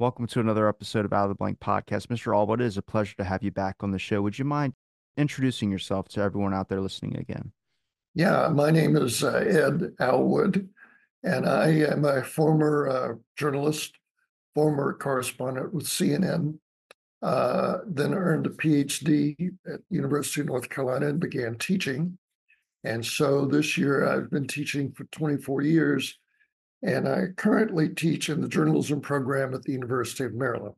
Welcome to another episode of Out of the Blank podcast. Mr. Alwood, it is a pleasure to have you back on the show. Would you mind introducing yourself to everyone out there listening again? Yeah, my name is uh, Ed Alwood, and I am a former uh, journalist, former correspondent with CNN, uh, then earned a PhD at University of North Carolina and began teaching. And so this year I've been teaching for 24 years, and I currently teach in the journalism program at the University of Maryland.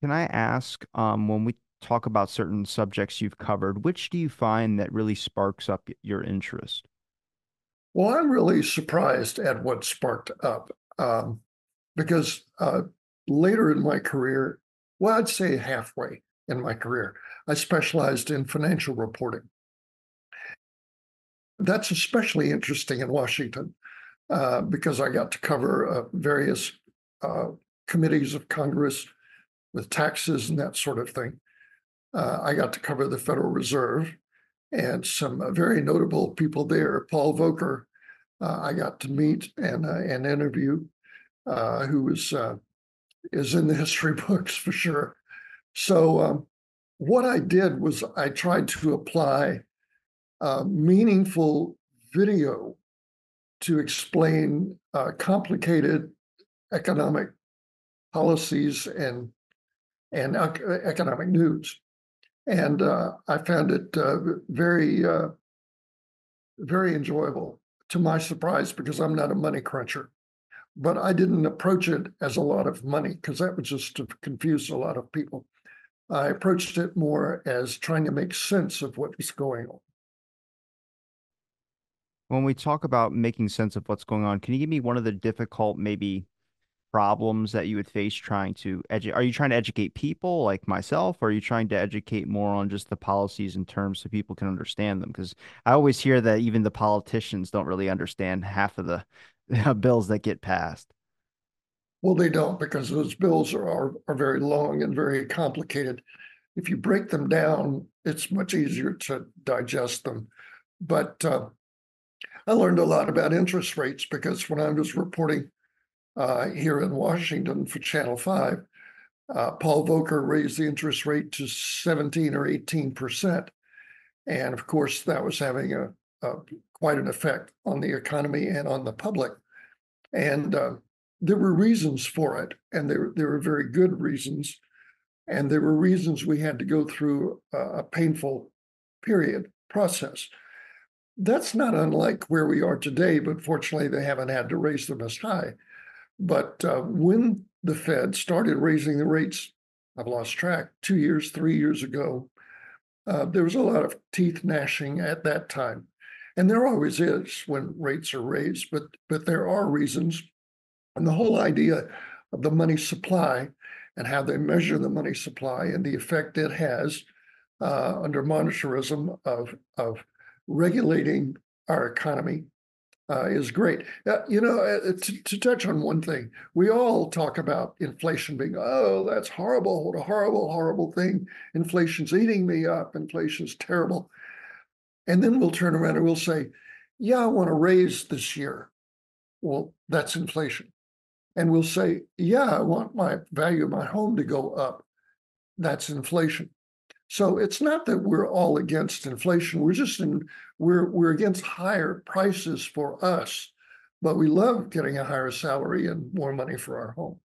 Can I ask, um, when we talk about certain subjects you've covered, which do you find that really sparks up your interest? Well, I'm really surprised at what sparked up um, because uh, later in my career, well, I'd say halfway in my career, I specialized in financial reporting. That's especially interesting in Washington uh, because I got to cover uh, various uh, committees of Congress with taxes and that sort of thing. Uh, I got to cover the Federal Reserve and some uh, very notable people there. Paul Volcker, I got to meet and and interview, who was is in the history books for sure. So um, what I did was I tried to apply uh, meaningful video to explain uh, complicated economic policies and and economic news, and uh, I found it uh, very uh, very enjoyable. To my surprise, because I'm not a money cruncher, but I didn't approach it as a lot of money because that would just confuse a lot of people. I approached it more as trying to make sense of what was going on. When we talk about making sense of what's going on, can you give me one of the difficult, maybe problems that you would face trying to educate? Are you trying to educate people like myself, or are you trying to educate more on just the policies and terms so people can understand them? Because I always hear that even the politicians don't really understand half of the bills that get passed. Well, they don't because those bills are, are, are very long and very complicated. If you break them down, it's much easier to digest them. But uh, I learned a lot about interest rates because when I was reporting uh, here in Washington for Channel 5, uh, Paul Volcker raised the interest rate to 17 or 18 percent. And of course, that was having a, a quite an effect on the economy and on the public. And uh, there were reasons for it, and there, there were very good reasons. And there were reasons we had to go through a, a painful period process. That's not unlike where we are today, but fortunately, they haven't had to raise them as high. But uh, when the Fed started raising the rates, I've lost track, two years, three years ago, uh, there was a lot of teeth gnashing at that time. And there always is when rates are raised, but but there are reasons. And the whole idea of the money supply and how they measure the money supply and the effect it has uh, under monetarism of of regulating our economy uh, is great. Uh, you know, uh, to, to, touch on one thing, we all talk about inflation being, oh, that's horrible, what a horrible, horrible thing. Inflation's eating me up. Inflation's terrible. And then we'll turn around and we'll say, yeah, I want to raise this year. Well, that's inflation. And we'll say, yeah, I want my value of my home to go up. That's inflation. So it's not that we're all against inflation. We're just in, we're we're against higher prices for us, but we love getting a higher salary and more money for our home.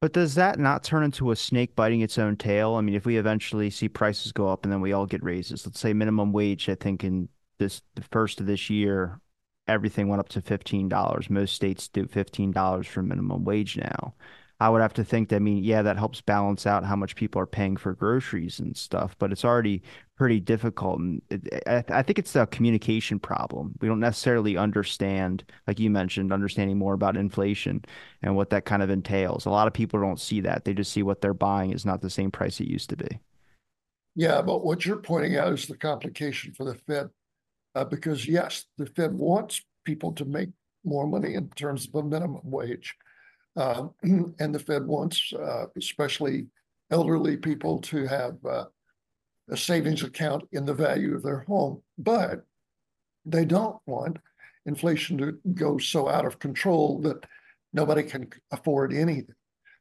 But does that not turn into a snake biting its own tail? I mean, if we eventually see prices go up and then we all get raises, let's say minimum wage, I think in this the first of this year, everything went up to fifteen dollars. Most states do fifteen dollars for minimum wage now. I would have to think that, I mean, yeah, that helps balance out how much people are paying for groceries and stuff, but it's already pretty difficult. And it, I, I, think it's a communication problem. We don't necessarily understand, like you mentioned, understanding more about inflation and what that kind of entails. A lot of people don't see that. They just see what they're buying is not the same price it used to be. Yeah, but what you're pointing out is the complication for the Fed. Uh, because, yes, the Fed wants people to make more money in terms of a minimum wage. Uh, and the Fed wants, uh, especially elderly people, to have uh, a savings account in the value of their home. But they don't want inflation to go so out of control that nobody can afford anything.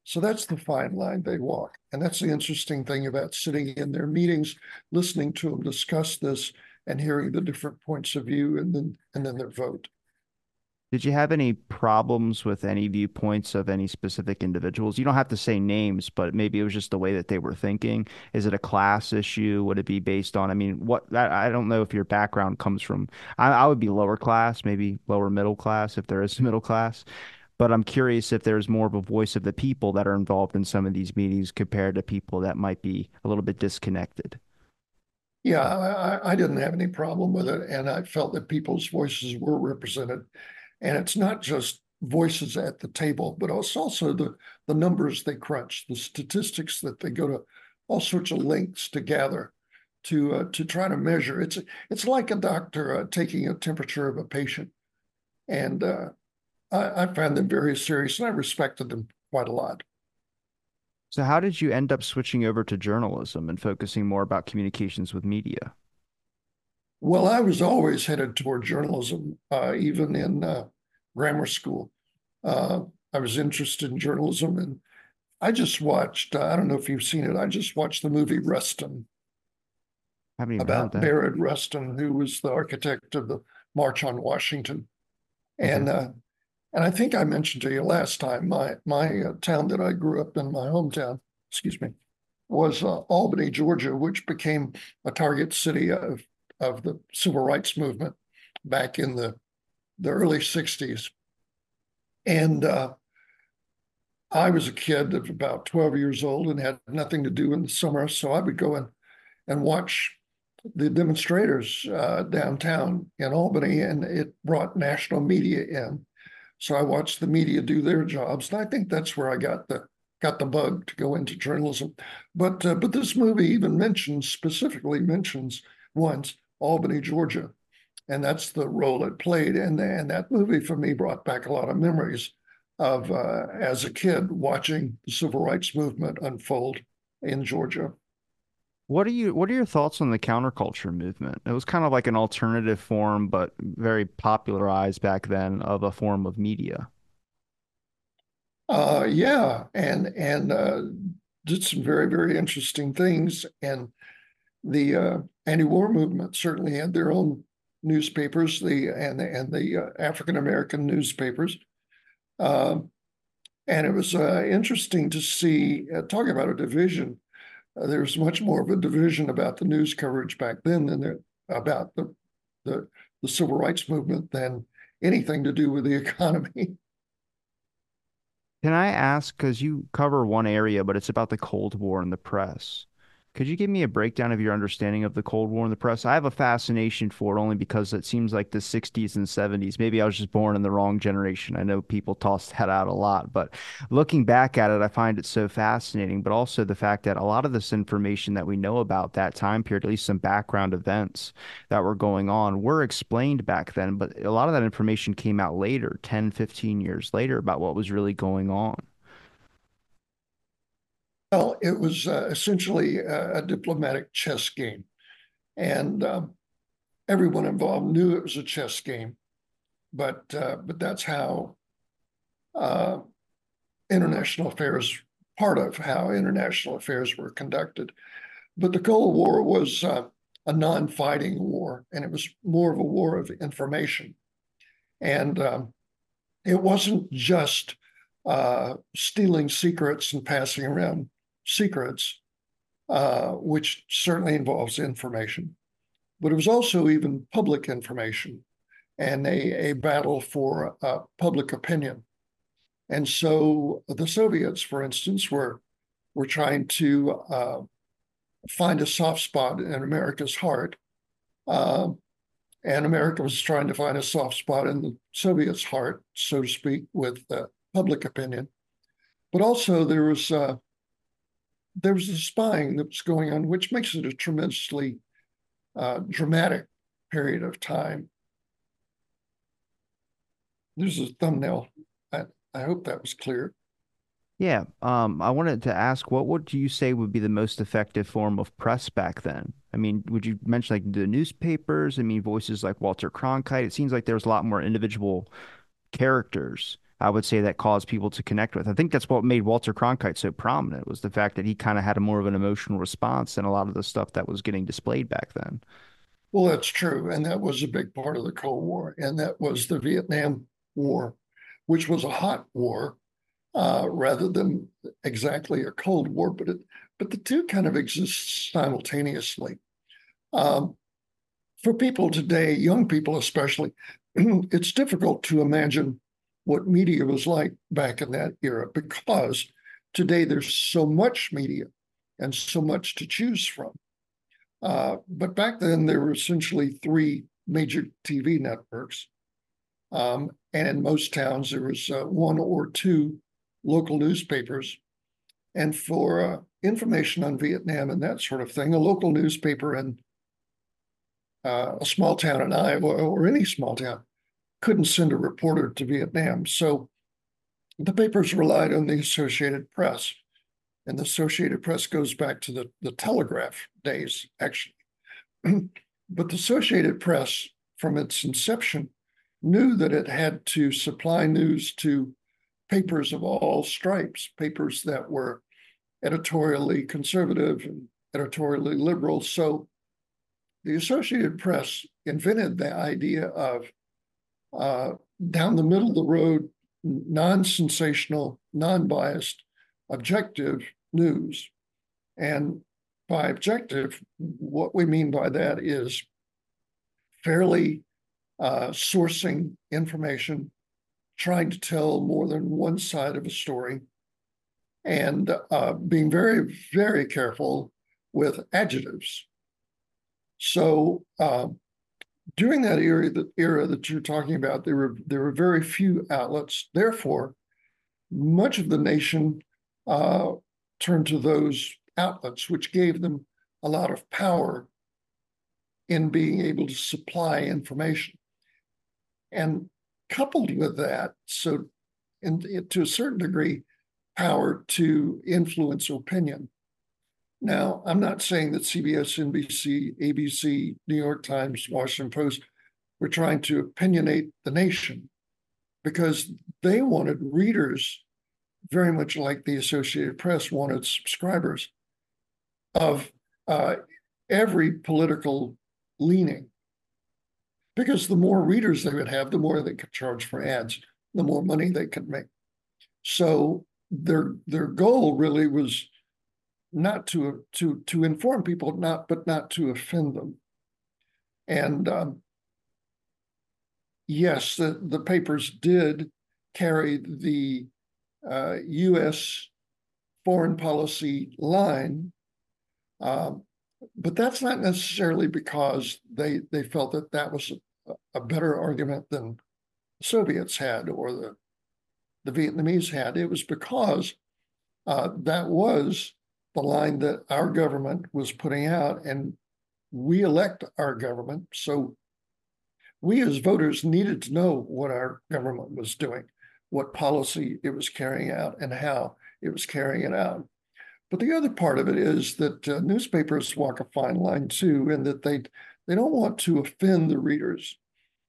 So that's the fine line they walk. And that's the interesting thing about sitting in their meetings, listening to them discuss this and hearing the different points of view and then and then their vote. Did you have any problems with any viewpoints of any specific individuals? You don't have to say names, but maybe it was just the way that they were thinking. Is it a class issue? Would it be based on, I mean, what I, don't know if your background comes from, I, I would be lower class, maybe lower middle class if there is middle class. But I'm curious if there's more of a voice of the people that are involved in some of these meetings compared to people that might be a little bit disconnected. Yeah, I, I didn't have any problem with it, and I felt that people's voices were represented. And it's not just voices at the table, but it's also the the numbers they crunch, the statistics that they go to all sorts of lengths to gather to uh, to try to measure. It's it's like a doctor uh, taking a temperature of a patient, and uh, I, I found them very serious, and I respected them quite a lot. So how did you end up switching over to journalism and focusing more about communications with media? Well, I was always headed toward journalism, uh, even in uh, grammar school. Uh, I was interested in journalism, and I just watched. Uh, I don't know if you've seen it. I just watched the movie Rustin about Bayard Rustin, who was the architect of the March on Washington, and uh, and I think I mentioned to you last time my my uh, town that I grew up in, my hometown. Excuse me, was Albany, Georgia, which became a target city of of the civil rights movement back in the, the early 60s. And uh, I was a kid of about 12 years old and had nothing to do in the summer. So I would go in and watch the demonstrators uh, downtown in Albany, and it brought national media in. So I watched the media do their jobs, and I think that's where I got the got the bug to go into journalism. But uh, but this movie even mentions specifically mentions once Albany, Georgia. And that's the role it played. And, and that movie for me brought back a lot of memories of uh, as a kid watching the civil rights movement unfold in Georgia. What are you what are your thoughts on the counterculture movement? It was kind of like an alternative form, but very popularized back then of a form of media. Uh, yeah, and and uh, did some very very interesting things. And the uh, anti-war movement certainly had their own newspapers, the and the, and the uh, African American newspapers, uh, and it was uh, interesting to see. Uh, talking about a division, uh, there was much more of a division about the news coverage back then than there about the the the civil rights movement than anything to do with the economy. Can I ask, because you cover one area, but it's about the Cold War and the press. Could you give me a breakdown of your understanding of the Cold War in the press? I have a fascination for it only because it seems like the 60s and 70s. Maybe I was just born in the wrong generation. I know people toss that out a lot, but looking back at it, I find it so fascinating. But also the fact that a lot of this information that we know about that time period, at least some background events that were going on, were explained back then. But a lot of that information came out later, 10, 15 years later, about what was really going on. Well, it was uh, essentially a, a, diplomatic chess game. And um, everyone involved knew it was a chess game. But, uh, but that's how uh, international affairs, part of how international affairs were conducted. But the Cold War was uh, a non fighting war, and it was more of a war of information. And um, it wasn't just uh, stealing secrets and passing around secrets, uh, which certainly involves information, but it was also even public information and a, a battle for uh, public opinion. And so the Soviets, for instance, were were trying to uh, find a soft spot in America's heart. Uh, and America was trying to find a soft spot in the Soviets' heart, so to speak, with uh, public opinion. But also there was uh, there was spying that was going on, which makes it a tremendously uh, dramatic period of time. There's a thumbnail. I, I hope that was clear. Yeah, um, I wanted to ask, what would you say would be the most effective form of press back then? I mean, would you mention like the newspapers? I mean, voices like Walter Cronkite. It seems like there's a lot more individual characters I would say that caused people to connect with. I think that's what made Walter Cronkite so prominent was the fact that he kind of had a more of an emotional response than a lot of the stuff that was getting displayed back then. Well, that's true. And that was a big part of the Cold War. And that was the Vietnam War, which was a hot war uh, rather than exactly a Cold War, but it, but the two kind of exist simultaneously. Um, for people today, young people especially, it's difficult to imagine what media was like back in that era because today there's so much media and so much to choose from. Uh, but back then, there were essentially three major TV networks. Um, and in most towns, there was uh, one or two local newspapers. And for uh, information on Vietnam and that sort of thing, a local newspaper in uh, a small town in Iowa or any small town couldn't send a reporter to Vietnam. So the papers relied on the Associated Press. And the Associated Press goes back to the, the telegraph days, actually. but the Associated Press, from its inception, knew that it had to supply news to papers of all stripes, papers that were editorially conservative and editorially liberal. So the Associated Press invented the idea of uh, down the middle of the road, non sensational, non biased, objective news. And by objective, what we mean by that is fairly uh, sourcing information, trying to tell more than one side of a story, and uh, being very, very careful with adjectives. So uh, during that era, the era that you're talking about, there were there were very few outlets. Therefore, much of the nation uh, turned to those outlets, which gave them a lot of power in being able to supply information. And coupled with that, so and to a certain degree, power to influence opinion. Now, I'm not saying that CBS, NBC, ABC, New York Times, Washington Post were trying to opinionate the nation because they wanted readers very much like the Associated Press wanted subscribers of uh, every political leaning. Because the more readers they would have, the more they could charge for ads, the more money they could make. So their their goal really was not to to to inform people, not but not to offend them. And um, yes, the, the papers did carry the uh, U.S. foreign policy line, um, but that's not necessarily because they they felt that that was a, a better argument than the Soviets had or the the Vietnamese had. It was because uh, that was the line that our government was putting out, and we elect our government. So we as voters needed to know what our government was doing, what policy it was carrying out, and how it was carrying it out. But the other part of it is that uh, newspapers walk a fine line too, and that they they don't want to offend the readers,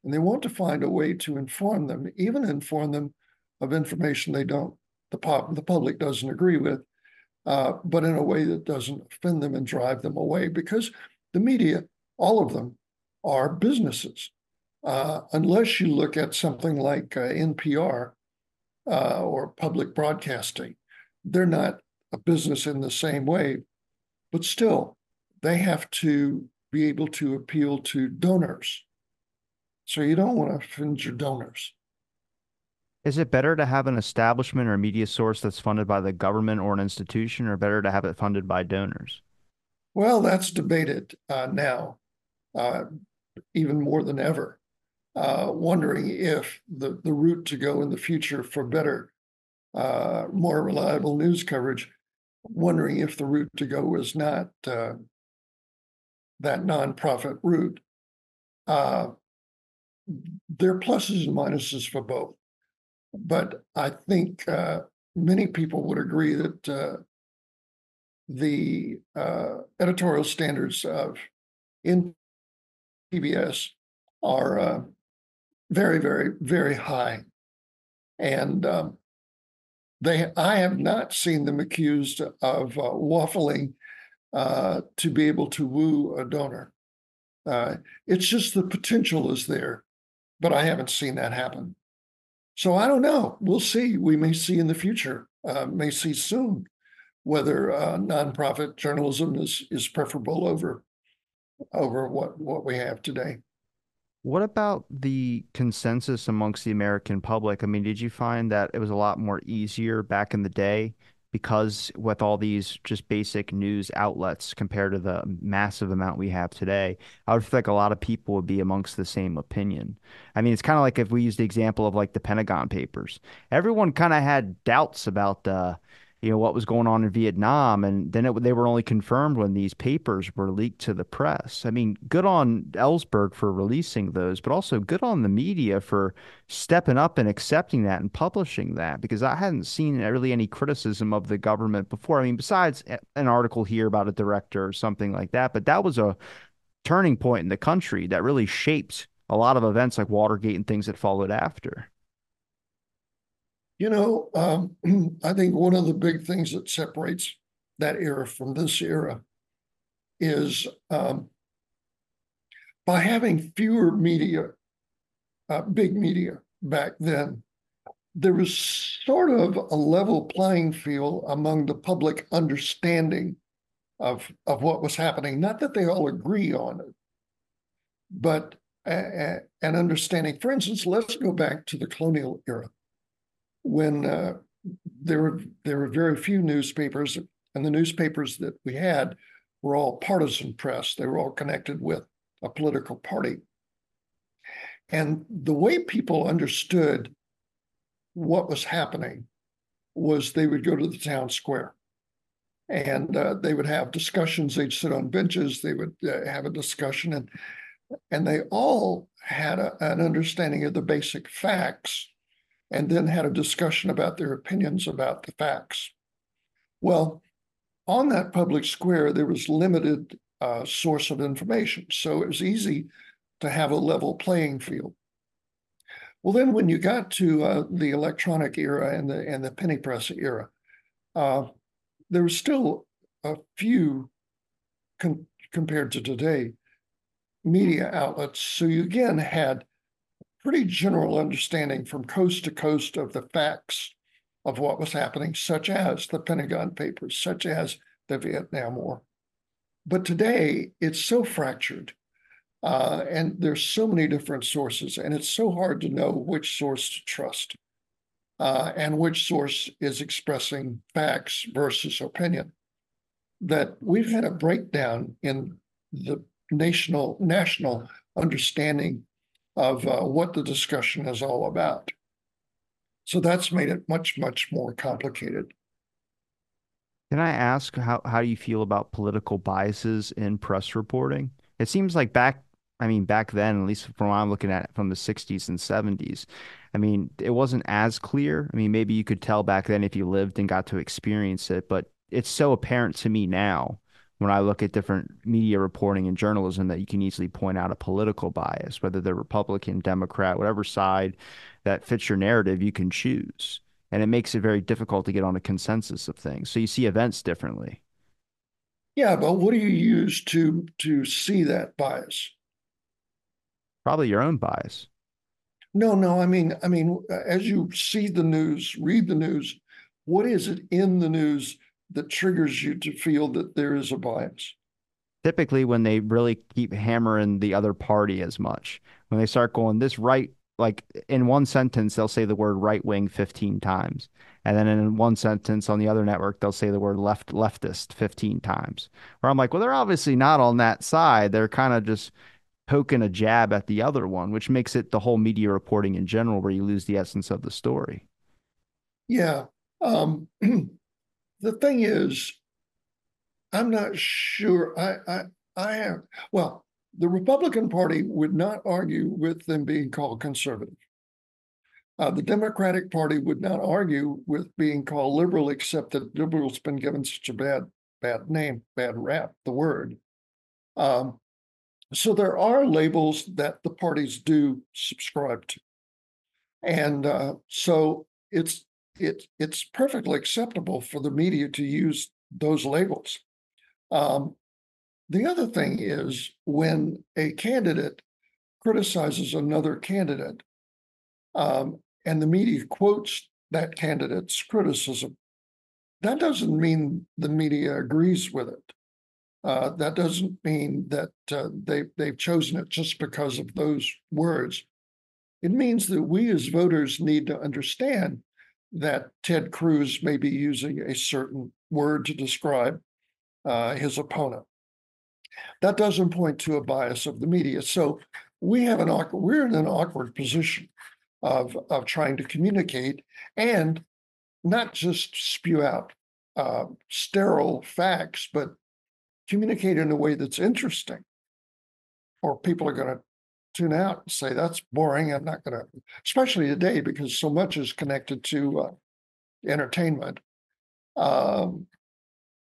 and they want to find a way to inform them, even inform them of information they don't the pop the public doesn't agree with, uh, but in a way that doesn't offend them and drive them away because the media, all of them, are businesses. Uh, unless you look at something like uh, NPR uh, or public broadcasting, they're not a business in the same way, but still, they have to be able to appeal to donors. So you don't want to offend your donors. Is it better to have an establishment or media source that's funded by the government or an institution, or better to have it funded by donors? Well, that's debated uh, now, uh, even more than ever. Uh, wondering if the, the route to go in the future for better, uh, more reliable news coverage, wondering if the route to go is not uh, that nonprofit route. Uh, there are pluses and minuses for both. But I think uh, many people would agree that uh, the uh, editorial standards of in PBS are uh, very, very, very high. And um, they, I have not seen them accused of uh, waffling uh, to be able to woo a donor. It's just the potential is there, but I haven't seen that happen. So I don't know. We'll see. We may see in the future, uh, may see soon, whether uh, nonprofit journalism is is preferable over over what what we have today. What about the consensus amongst the American public? I mean, did you find that it was a lot more easier back in the day because with all these just basic news outlets compared to the massive amount we have today, I would feel like a lot of people would be amongst the same opinion. I mean, it's kind of like if we use the example of like the Pentagon Papers. Everyone kind of had doubts about uh, you know what was going on in Vietnam, and then it, they were only confirmed when these papers were leaked to the press. I mean, good on Ellsberg for releasing those, but also good on the media for stepping up and accepting that and publishing that, because I hadn't seen really any criticism of the government before. I mean, besides an article here about a director or something like that, but that was a turning point in the country that really shaped a lot of events like Watergate and things that followed after. You know, um, I think one of the big things that separates that era from this era is um, by having fewer media, uh, big media back then, there was sort of a level playing field among the public understanding of of what was happening. Not that they all agree on it, but an understanding. For instance, let's go back to the colonial era when uh, there were there were very few newspapers, and the newspapers that we had were all partisan press. They were all connected with a political party, and the way people understood what was happening was they would go to the town square. And uh, they would have discussions. They'd sit on benches. They would uh, have a discussion. And and they all had a, an understanding of the basic facts and then had a discussion about their opinions about the facts. Well, on that public square, there was limited uh, source of information. So it was easy to have a level playing field. Well, then when you got to uh, the electronic era and the and the penny press era, uh, there was still a few con- compared to today media outlets. So you again had pretty general understanding from coast to coast of the facts of what was happening, such as the Pentagon Papers, such as the Vietnam War. But today, it's so fractured, uh, and there's so many different sources, and it's so hard to know which source to trust uh, and which source is expressing facts versus opinion. That we've had a breakdown in the national national understanding of uh, what the discussion is all about. So that's made it much, much more complicated. Can I ask how, how do you feel about political biases in press reporting? It seems like back, I mean, back then, at least from what I'm looking at from the 60s and 70s, I mean, it wasn't as clear. I mean, maybe you could tell back then if you lived and got to experience it, but it's so apparent to me now when I look at different media reporting and journalism that you can easily point out a political bias, whether they're Republican, Democrat, whatever side that fits your narrative, you can choose. And it makes it very difficult to get on a consensus of things. So you see events differently. Yeah, but what do you use to to see that bias? Probably your own bias. No, no, I mean, I mean, as you see the news, read the news, what is it in the news that triggers you to feel that there is a bias? Typically, when they really keep hammering the other party as much, when they start going this right, like in one sentence, they'll say the word right wing 15 times. And then in one sentence on the other network, they'll say the word left leftist 15 times. Where I'm like, well, they're obviously not on that side. They're kind of just poking a jab at the other one, which makes it the whole media reporting in general where you lose the essence of the story. Yeah. Um, the thing is, I'm not sure. I, I, I have, well, the Republican Party would not argue with them being called conservative. Uh, the Democratic Party would not argue with being called liberal, except that liberal's been given such a bad, bad name, bad rap, the word. Um, so there are labels that the parties do subscribe to. And uh, so it's it it's perfectly acceptable for the media to use those labels. Um, the other thing is when a candidate criticizes another candidate, um, and the media quotes that candidate's criticism, that doesn't mean the media agrees with it. Uh, that doesn't mean that uh, they they've chosen it just because of those words. It means that we as voters need to understand that Ted Cruz may be using a certain word to describe uh, his opponent. That doesn't point to a bias of the media. So we have an awkward, we're in an awkward position of of trying to communicate and not just spew out uh, sterile facts, but communicate in a way that's interesting. Or people are going to tune out and say that's boring. I'm not going to, especially today because so much is connected to uh, entertainment. Um,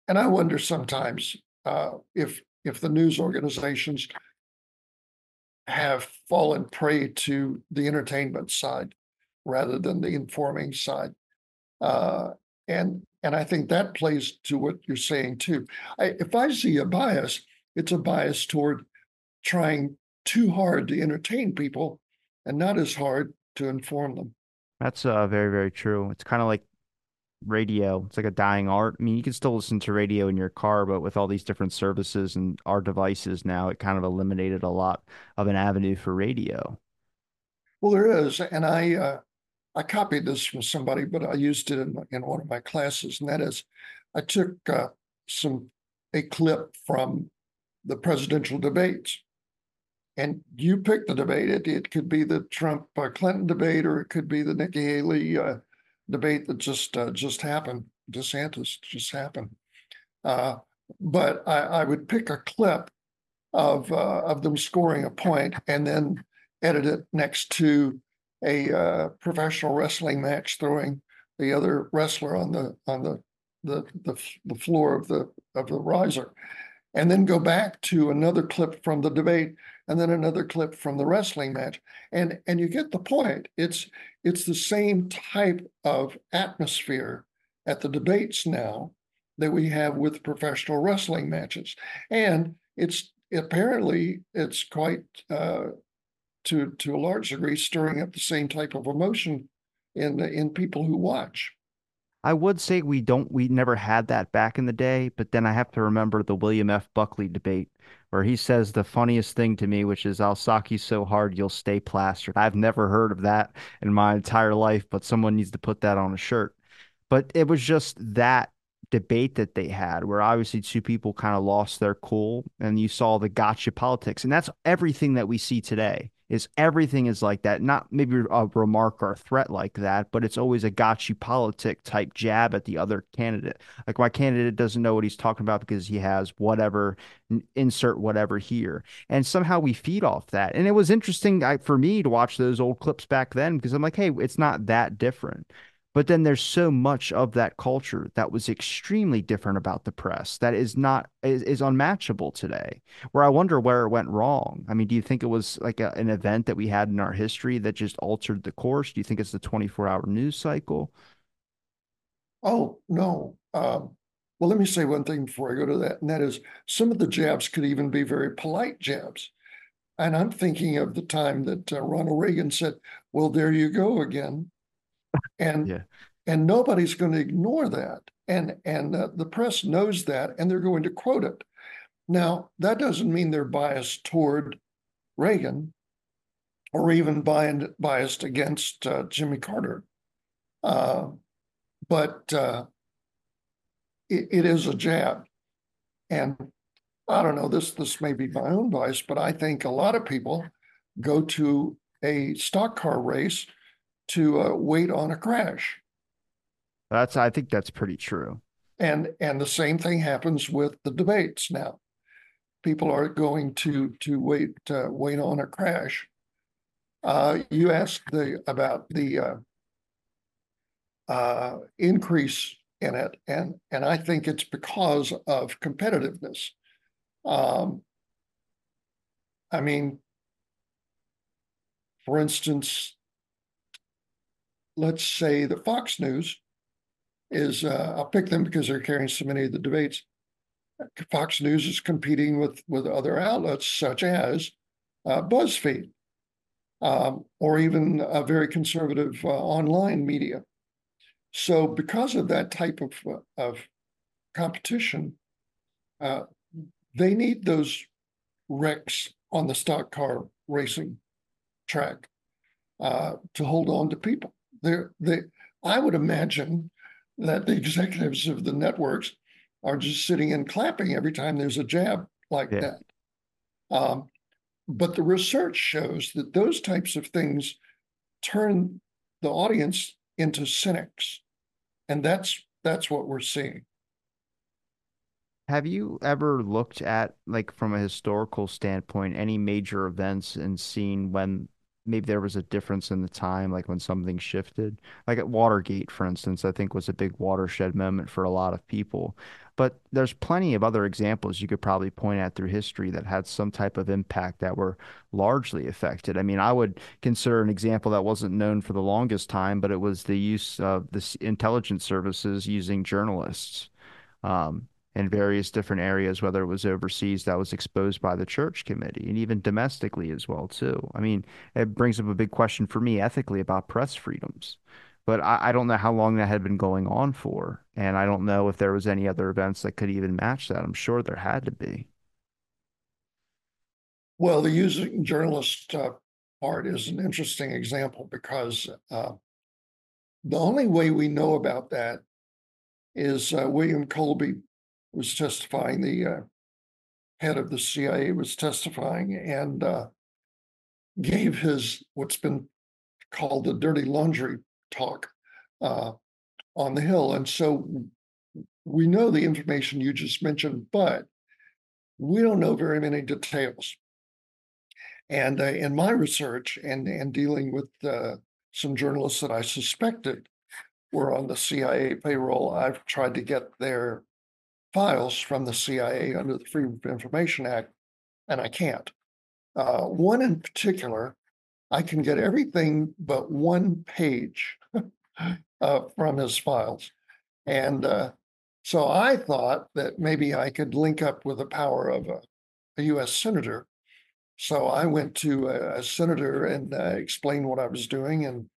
and I wonder sometimes uh, if if the news organizations have fallen prey to the entertainment side rather than the informing side. Uh, and and I think that plays to what you're saying too. I, if I see a bias, it's a bias toward trying too hard to entertain people and not as hard to inform them. That's uh, very, very true. It's kind of like radio. It's like a dying art. I mean, you can still listen to radio in your car, but with all these different services and our devices now, it kind of eliminated a lot of an avenue for radio. Well, there is, and I uh, I copied this from somebody, but I used it in, in one of my classes, and that is, I took uh, some a clip from the presidential debates, and you pick the debate. It it could be the Trump uh, Clinton debate, or it could be the Nikki Haley uh, debate that just uh, just happened. DeSantis just happened. Uh, but I, I, would pick a clip of uh, of them scoring a point and then edit it next to a uh, professional wrestling match, throwing the other wrestler on the on the the the, the floor of the of the riser, and then go back to another clip from the debate and then another clip from the wrestling match. And and you get the point. It's it's the same type of atmosphere at the debates now that we have with professional wrestling matches. And it's apparently it's quite uh, to to a large degree stirring up the same type of emotion in in people who watch. I would say we don't, we never had that back in the day, but then I have to remember the William F. Buckley debate where he says the funniest thing to me, which is, I'll sock you so hard you'll stay plastered. I've never heard of that in my entire life, but someone needs to put that on a shirt. But it was just that debate that they had where obviously two people kind of lost their cool and you saw the gotcha politics. And that's everything that we see today is everything is like that. Not maybe a remark or a threat like that, but it's always a gotcha politic type jab at the other candidate. Like my candidate doesn't know what he's talking about because he has whatever, insert whatever here. And somehow we feed off that. And it was interesting for me to watch those old clips back then because I'm like, hey, it's not that different. But then there's so much of that culture that was extremely different about the press that is not is, is unmatchable today. Where I wonder where it went wrong. I mean, do you think it was like a, an event that we had in our history that just altered the course? Do you think it's the 24 hour news cycle? Oh, no. Um, well, let me say one thing before I go to that, and that is some of the jabs could even be very polite jabs. And I'm thinking of the time that uh, Ronald Reagan said, Well, there you go again and yeah. and nobody's going to ignore that. And and uh, the press knows that and they're going to quote it. Now that doesn't mean they're biased toward reagan or even biased against uh, jimmy carter. Uh, but uh, it, it is a jab. And i don't know this this may be my own bias but i think a lot of people go to a stock car race to uh, wait on a crash. That's I think that's pretty true. And and the same thing happens with the debates now. People are going to to wait uh, wait on a crash. Uh, you asked the about the uh, uh, increase in it, and and I think it's because of competitiveness. Um, I mean, for instance, let's say the Fox News is, uh, I'll pick them because they're carrying so many of the debates. Fox News is competing with, with other outlets such as uh, BuzzFeed, um, or even a very conservative uh, online media. So because of that type of, of competition, uh, they need those wrecks on the stock car racing track uh, to hold on to people. They're, they, I would imagine that the executives of the networks are just sitting and clapping every time there's a jab like Yeah. that. Um, but the research shows that those types of things turn the audience into cynics. And that's that's what we're seeing. Have you ever looked at, like, from a historical standpoint, any major events and seen when maybe there was a difference in the time, like when something shifted? Like at Watergate, for instance, I think was a big watershed moment for a lot of people. But there's plenty of other examples you could probably point at through history that had some type of impact that were largely affected. I mean, I would consider an example that wasn't known for the longest time, but it was the use of the intelligence services using journalists. Um, in various different areas, whether it was overseas that was exposed by the church committee and even domestically as well too. I mean, it brings up a big question for me ethically about press freedoms. But I, I don't know how long that had been going on for, and I don't know if there was any other events that could even match that. I'm sure there had to be. Well, the using journalist uh, part is an interesting example because uh, the only way we know about that is uh, William Colby was testifying, the uh, head of the CIA was testifying and uh, gave his what's been called the dirty laundry talk uh, on the Hill. And so we know the information you just mentioned, but we don't know very many details. And uh, in my research and, and dealing with uh, some journalists that I suspected were on the CIA payroll, I've tried to get their files from the CIA under the Freedom of Information Act, and I can't. Uh, one in particular, I can get everything but one page uh, from his files. And uh, so I thought that maybe I could link up with the power of a, a US senator. So I went to a, a senator and uh, explained what I was doing, and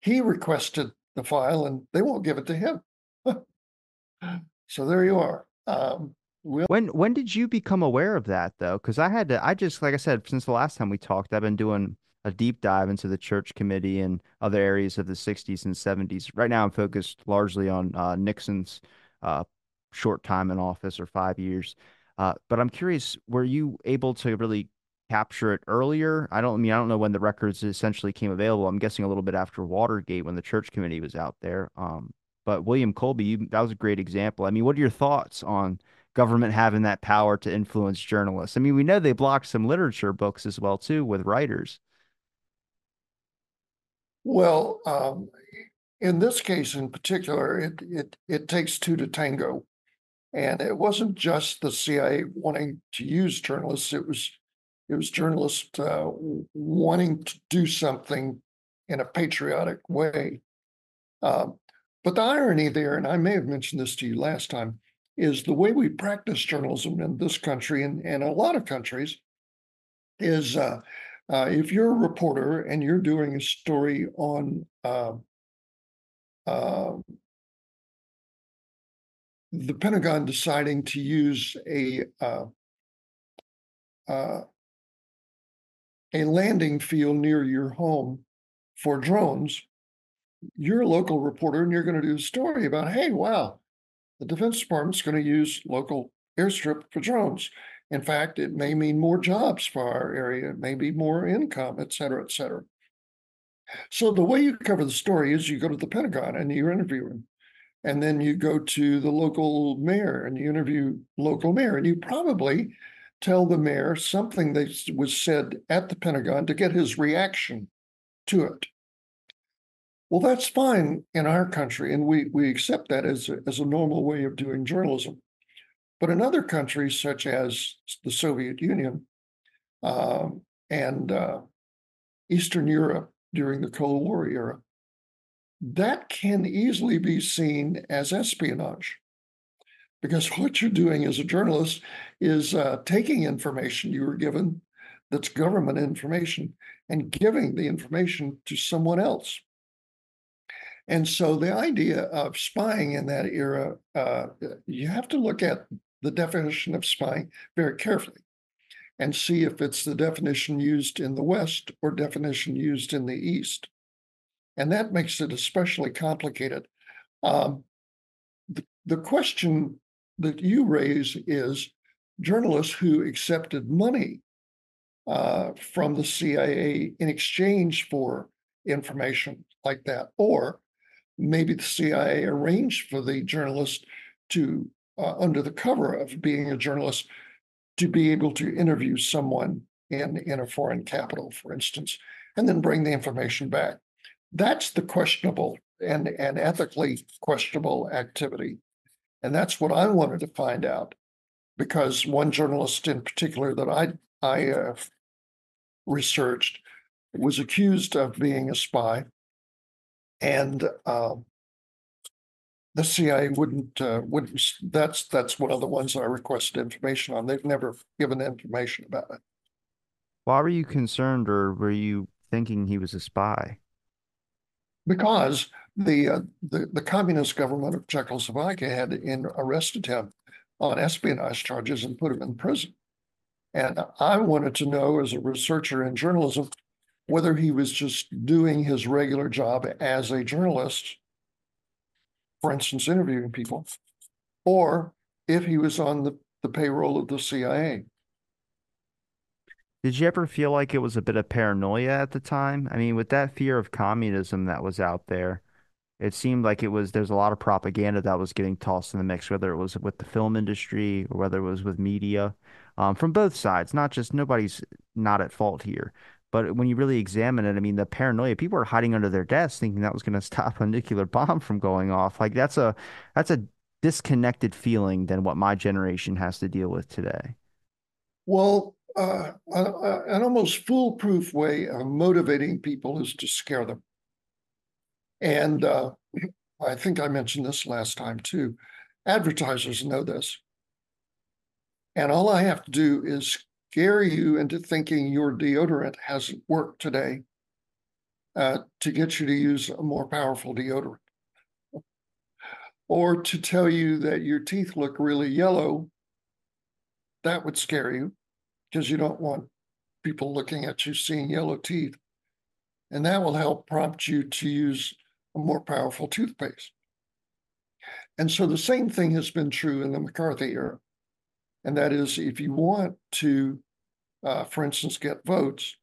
he requested the file, and they won't give it to him. so there you are. Um, we'll When when did you become aware of that though? Because I had to, I just, like I said, since the last time we talked, I've been doing a deep dive into the church committee and other areas of the 60s and 70s. Right now, I'm focused largely on uh, Nixon's uh, short time in office or five years. Uh, but I'm curious, were you able to really capture it earlier? I don't I mean, I don't know when the records essentially came available. I'm guessing a little bit after Watergate when the church committee was out there. Um, but William Colby, you, that was a great example. I mean, what are your thoughts on? government having that power to influence journalists. I mean, we know they blocked some literature books as well too with writers. well, um, in this case in particular, it it it takes two to tango. And it wasn't just the CIA wanting to use journalists, it was it was journalists uh, wanting to do something in a patriotic way. Um, but the irony there, and I may have mentioned this to you last time, is the way we practice journalism in this country and, and a lot of countries is uh, uh, if you're a reporter and you're doing a story on uh, the Pentagon deciding to use a uh, uh, a landing field near your home for drones, you're a local reporter and you're going to do a story about, hey, wow, the Defense Department's going to use local airstrip for drones. In fact, it may mean more jobs for our area, it may be more income, et cetera, et cetera. So the way you cover the story is you go to the Pentagon and you interview him. And then you go to the local mayor and you interview local mayor, and you probably tell the mayor something that was said at the Pentagon to get his reaction to it. Well, that's fine in our country, and we we accept that as a, as a normal way of doing journalism. But in other countries, such as the Soviet Union um, and uh, Eastern Europe during the Cold War era, that can easily be seen as espionage. Because what you're doing as a journalist is uh, taking information you were given that's government information and giving the information to someone else. And so the idea of spying in that era, uh, you have to look at the definition of spying very carefully and see if it's the definition used in the West or definition used in the East. And that makes it especially complicated. Um, the, the question that you raise is journalists who accepted money uh, from the CIA in exchange for information like that, or maybe the CIA arranged for the journalist to, uh, under the cover of being a journalist, to be able to interview someone in, in a foreign capital, for instance, and then bring the information back. That's the questionable and, and ethically questionable activity. And that's what I wanted to find out because one journalist in particular that I, I uh, researched was accused of being a spy and uh, the CIA wouldn't uh, wouldn't. That's that's one of the ones I requested information on. They've never given information about it. Why were you concerned, or were you thinking he was a spy? Because the uh, the the communist government of Czechoslovakia had in, arrested him on espionage charges and put him in prison. And I wanted to know, as a researcher in journalism, whether he was just doing his regular job as a journalist, for instance, interviewing people, or if he was on the, the payroll of the CIA. Did you ever feel like it was a bit of paranoia at the time? I mean, with that fear of communism that was out there, it seemed like it was there's a lot of propaganda that was getting tossed in the mix, whether it was with the film industry or whether it was with media, um, from both sides. Not just nobody's not at fault here, but when you really examine it, I mean, the paranoia, people are hiding under their desks thinking that was going to stop a nuclear bomb from going off. Like that's a that's a disconnected feeling than what my generation has to deal with today. Well, uh, an almost foolproof way of motivating people is to scare them. And uh, I think I mentioned this last time too. Advertisers know this. And all I have to do is scare you into thinking your deodorant hasn't worked today uh, to get you to use a more powerful deodorant. Or to tell you that your teeth look really yellow, that would scare you because you don't want people looking at you seeing yellow teeth. And that will help prompt you to use a more powerful toothpaste. And so the same thing has been true in the McCarthy era. And that is, if you want to, uh, for instance, get votes,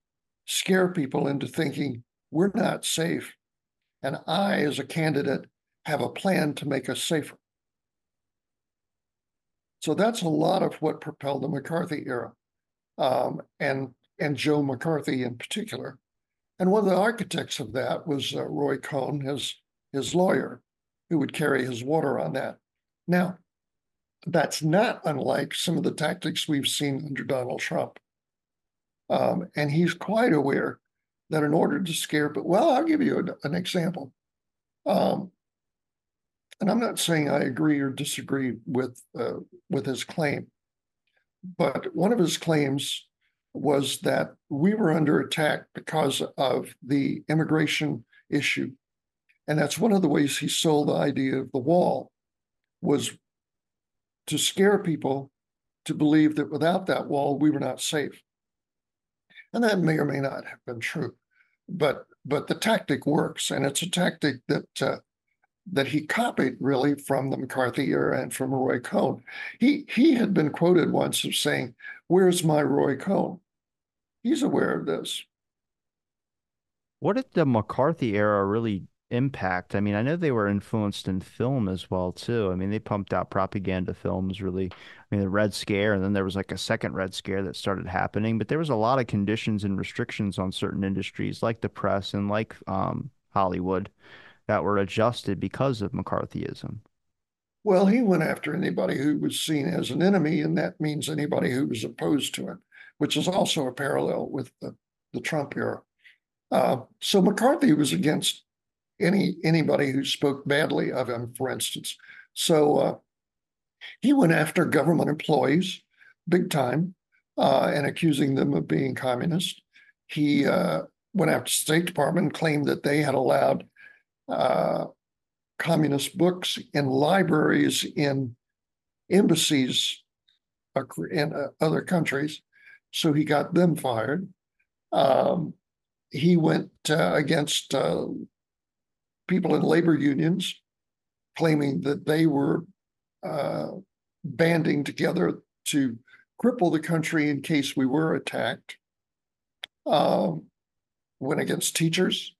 scare people into thinking we're not safe. And I, as a candidate, have a plan to make us safer. So that's a lot of what propelled the McCarthy era, um, and and Joe McCarthy in particular. And one of the architects of that was uh, Roy Cohn, his, his lawyer, who would carry his water on that. Now, that's not unlike some of the tactics we've seen under Donald Trump. Um, and he's quite aware that in order to scare, but well, I'll give you an, an example. Um, and I'm not saying I agree or disagree with uh, with his claim, but one of his claims was that we were under attack because of the immigration issue. And that's one of the ways he sold the idea of the wall was to scare people to believe that without that wall, we were not safe. And that may or may not have been true, but but the tactic works, and it's a tactic that uh, that he copied really from the McCarthy era and from Roy Cohn. He he had been quoted once of saying, "Where's my Roy Cohn?" he's aware of this. What did the McCarthy era really impact? I mean, I know they were influenced in film as well too. I mean, they pumped out propaganda films really. I mean, the Red Scare, and then there was like a second Red Scare that started happening. But there was a lot of conditions and restrictions on certain industries, like the press and like um, Hollywood, that were adjusted because of McCarthyism. Well, he went after anybody who was seen as an enemy, and that means anybody who was opposed to it which is also a parallel with the, the Trump era. Uh, so McCarthy was against any anybody who spoke badly of him, for instance. So uh, he went after government employees big time uh, and accusing them of being communist. He uh, went after the State Department and claimed that they had allowed uh, communist books in libraries in embassies in uh, other countries. So he got them fired. Um, he went uh, against people in labor unions, claiming that they were uh, banding together to cripple the country in case we were attacked. Um, went against teachers.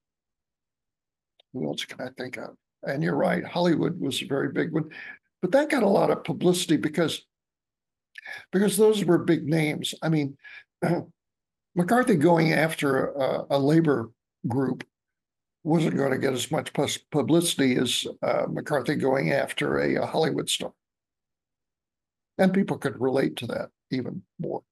Who else can I think of? And you're right, Hollywood was a very big one, but that got a lot of publicity because because those were big names. I mean, McCarthy going after a, a labor group wasn't going to get as much publicity as uh, McCarthy going after a, a Hollywood star. And people could relate to that even more.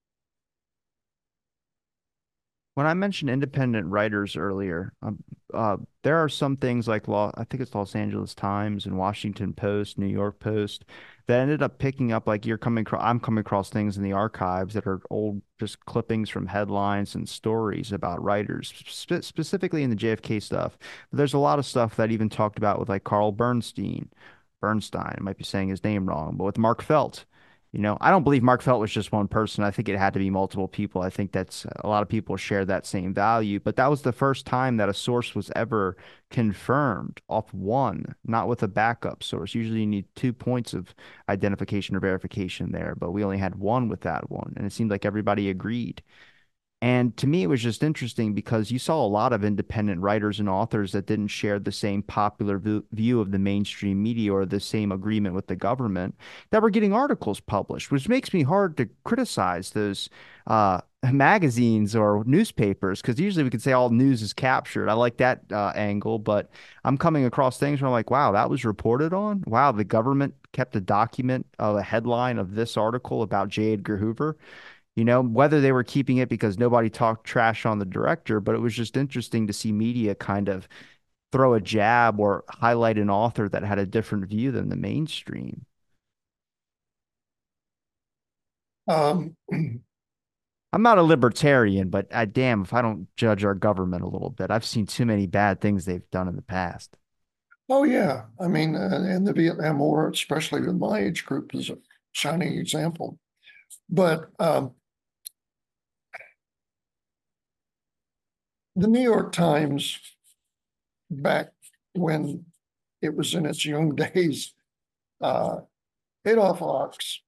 When I mentioned independent writers earlier, um, uh, there are some things like law. I think it's Los Angeles Times and Washington Post, New York Post, that ended up picking up like you're coming across. I'm coming across things in the archives that are old, just clippings from headlines and stories about writers, spe specifically in the JFK stuff. But there's a lot of stuff that even talked about with like Carl Bernstein, Bernstein. I might be saying his name wrong, but with Mark Felt you know, I don't believe Mark Felt was just one person. I think it had to be multiple people. I think that's a lot of people share that same value. But that was the first time that a source was ever confirmed off one, not with a backup source. Usually you need two points of identification or verification there, but we only had one with that one. And it seemed like everybody agreed. And to me, it was just interesting because you saw a lot of independent writers and authors that didn't share the same popular view of the mainstream media or the same agreement with the government that were getting articles published, which makes me hard to criticize those uh, magazines or newspapers because usually we could say all news is captured. I like that uh, angle, but I'm coming across things where I'm like, wow, that was reported on. Wow, the government kept a document of a headline of this article about J. Edgar Hoover you know, whether they were keeping it because nobody talked trash on the director, but it was just interesting to see media kind of throw a jab or highlight an author that had a different view than the mainstream. Um, I'm not a libertarian, but I damn if I don't judge our government a little bit. I've seen too many bad things they've done in the past. Oh yeah, I mean, uh, and the Vietnam War, especially with my age group, is a shining example. But um, the New York Times, back when it was in its young days, uh, Adolph Ochs,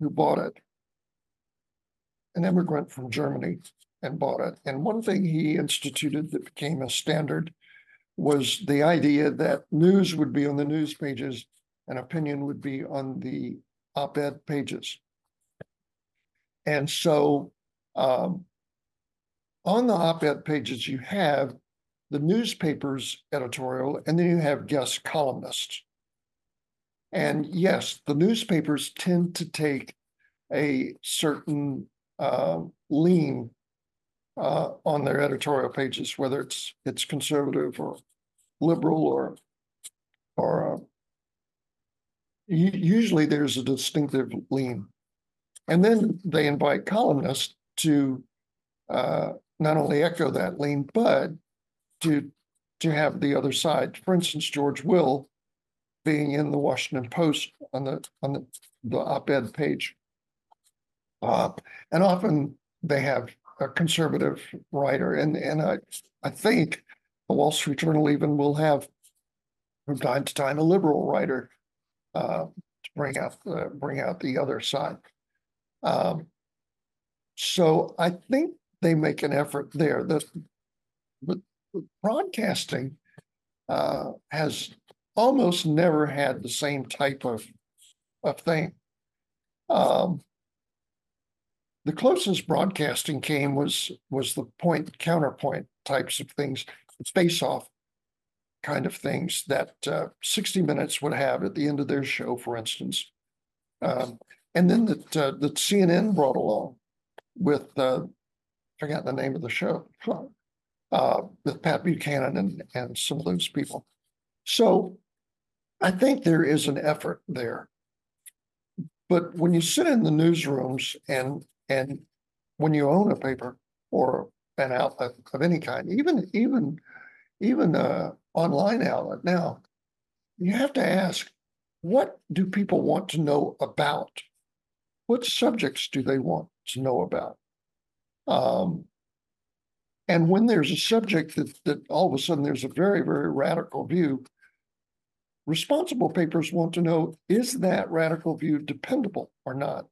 who bought it, an immigrant from Germany, and bought it. And one thing he instituted that became a standard was the idea that news would be on the news pages and opinion would be on the op ed pages. And so um, on the op-ed pages, you have the newspaper's editorial, and then you have guest columnists. And yes, the newspapers tend to take a certain uh, lean uh, on their editorial pages, whether it's it's conservative or liberal or or uh, usually there's a distinctive lean. And then they invite columnists to uh, not only echo that lean, but to to have the other side. For instance, George Will being in the Washington Post on the on the, the op-ed page. Uh, and often they have a conservative writer, and and I I think the Wall Street Journal even will have from time to time a liberal writer uh, to bring out the, bring out the other side. Um, so I think they make an effort there. The, but broadcasting uh, has almost never had the same type of of thing. Um, the closest broadcasting came was was the point counterpoint types of things, face off kind of things that uh, 60 Minutes would have at the end of their show, for instance. Um, and then that uh, that CNN brought along with uh, forgot the name of the show uh, with Pat Buchanan and and some of those people. So I think there is an effort there. But when you sit in the newsrooms and, and when you own a paper or an outlet of any kind, even, even, even a online outlet now, you have to ask, what do people want to know about? What subjects do they want to know about? Um, and when there's a subject that, that all of a sudden there's a very, very radical view, responsible papers want to know, is that radical view dependable or not?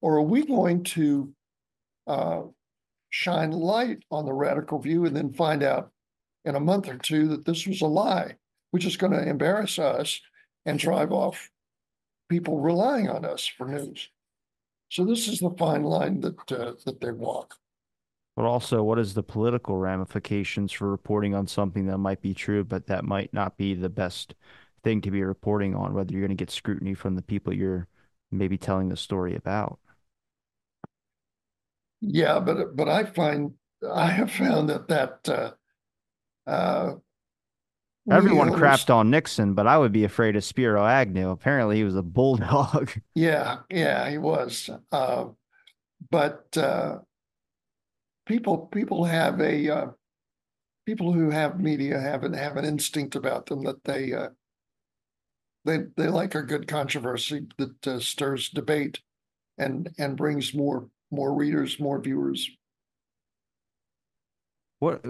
Or are we going to uh, shine light on the radical view and then find out in a month or two that this was a lie, which is going to embarrass us and drive off people relying on us for news. So this is the fine line that uh, that they walk. But also, what is the political ramifications for reporting on something that might be true, but that might not be the best thing to be reporting on, whether you're going to get scrutiny from the people you're maybe telling the story about? Yeah, but but I find I have found that that uh, uh, Everyone crapped on Nixon, but I would be afraid of Spiro Agnew. Apparently, he was a bulldog. Yeah, yeah, he was. Uh, but uh, people people have a uh, people who have media have an have an instinct about them that they uh, they they like a good controversy that uh, stirs debate and and brings more more readers, more viewers. What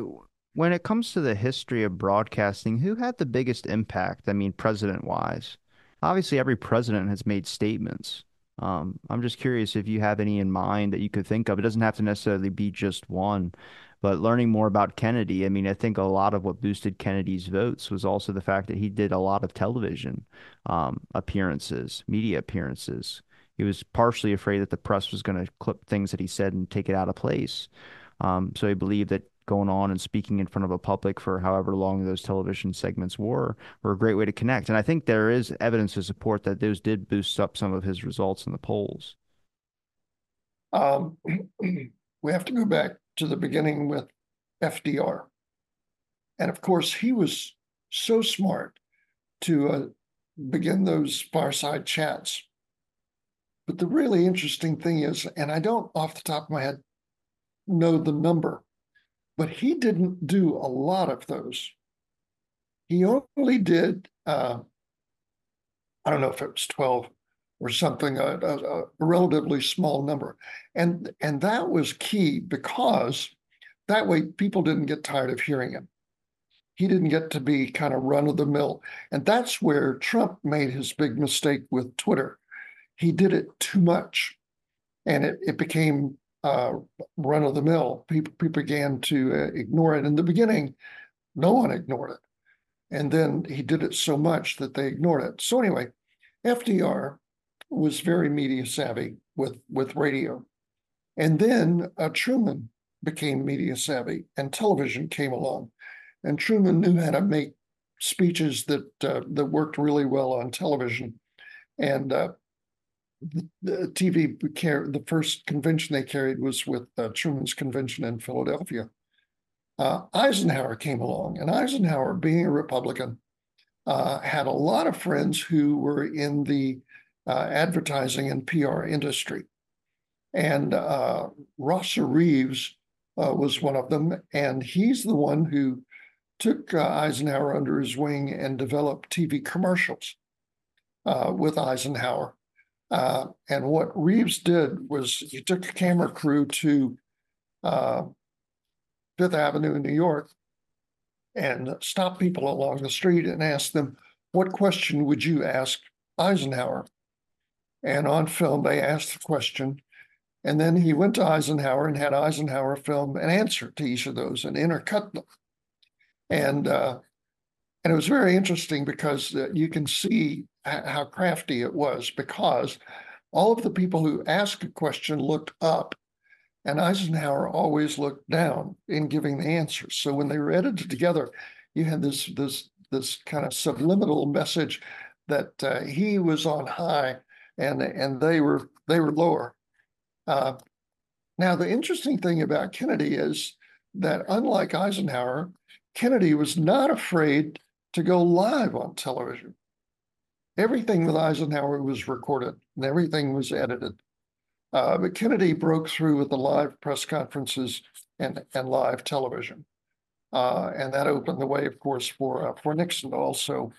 when it comes to the history of broadcasting, who had the biggest impact? I mean, president wise. Obviously, every president has made statements. Um, I'm just curious if you have any in mind that you could think of. It doesn't have to necessarily be just one, but learning more about Kennedy, I mean, I think a lot of what boosted Kennedy's votes was also the fact that he did a lot of television um, appearances, media appearances. He was partially afraid that the press was going to clip things that he said and take it out of place. Um, so he believed that going on and speaking in front of a public for however long those television segments were were a great way to connect. And I think there is evidence to support that those did boost up some of his results in the polls. Um, we have to go back to the beginning with FDR. And of course, he was so smart to uh, begin those fireside chats. But the really interesting thing is, and I don't off the top of my head know the number, but he didn't do a lot of those. He only did, uh, I don't know if it was 12 or something, a, a, a, relatively small number. And, and that was key because that way people didn't get tired of hearing him. He didn't get to be kind of run of the mill. And that's where Trump made his big mistake with Twitter. He did it too much and it, it became uh, run of the mill. People, people began to uh, ignore it. In the beginning, no one ignored it. And then he did it so much that they ignored it. So anyway, FDR was very media savvy with, with radio. And then uh, Truman became media savvy and television came along. And Truman knew how to make speeches that uh, that worked really well on television. And uh, the TV care the first convention they carried was with uh, Truman's convention in Philadelphia. Uh, Eisenhower came along, and Eisenhower, being a Republican, uh, had a lot of friends who were in the uh, advertising and PR industry. And uh, Rosser Reeves uh, was one of them, and he's the one who took Eisenhower under his wing and developed TV commercials with Eisenhower. Uh, and what Reeves did was he took a camera crew to uh, Fifth Avenue in New York and stopped people along the street and asked them, What question would you ask Eisenhower? And on film, they asked the question. And then he went to Eisenhower and had Eisenhower film an answer to each of those and intercut them. And uh, and it was very interesting because uh, you can see how crafty it was because all of the people who asked a question looked up and Eisenhower always looked down in giving the answers. So when they were edited together, you had this this this kind of subliminal message that uh, he was on high and and they were they were lower. Uh, now the interesting thing about Kennedy is that unlike Eisenhower, Kennedy was not afraid to go live on television. Everything with Eisenhower was recorded and everything was edited. Uh, but Kennedy broke through with the live press conferences and, and live television. Uh, and that opened the way, of course, for uh, for Nixon to also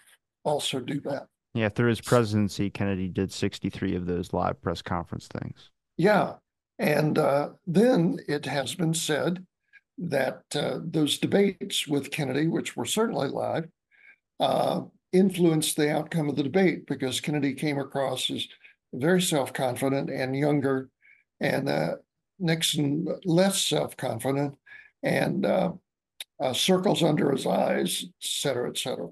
also do that. Yeah, through his presidency, Kennedy did 63 of those live press conference things. Yeah. And uh, then it has been said that uh, those debates with Kennedy, which were certainly live, uh, influenced the outcome of the debate because Kennedy came across as very self confident and younger, and uh, Nixon less self confident and uh, uh, circles under his eyes, et cetera, et cetera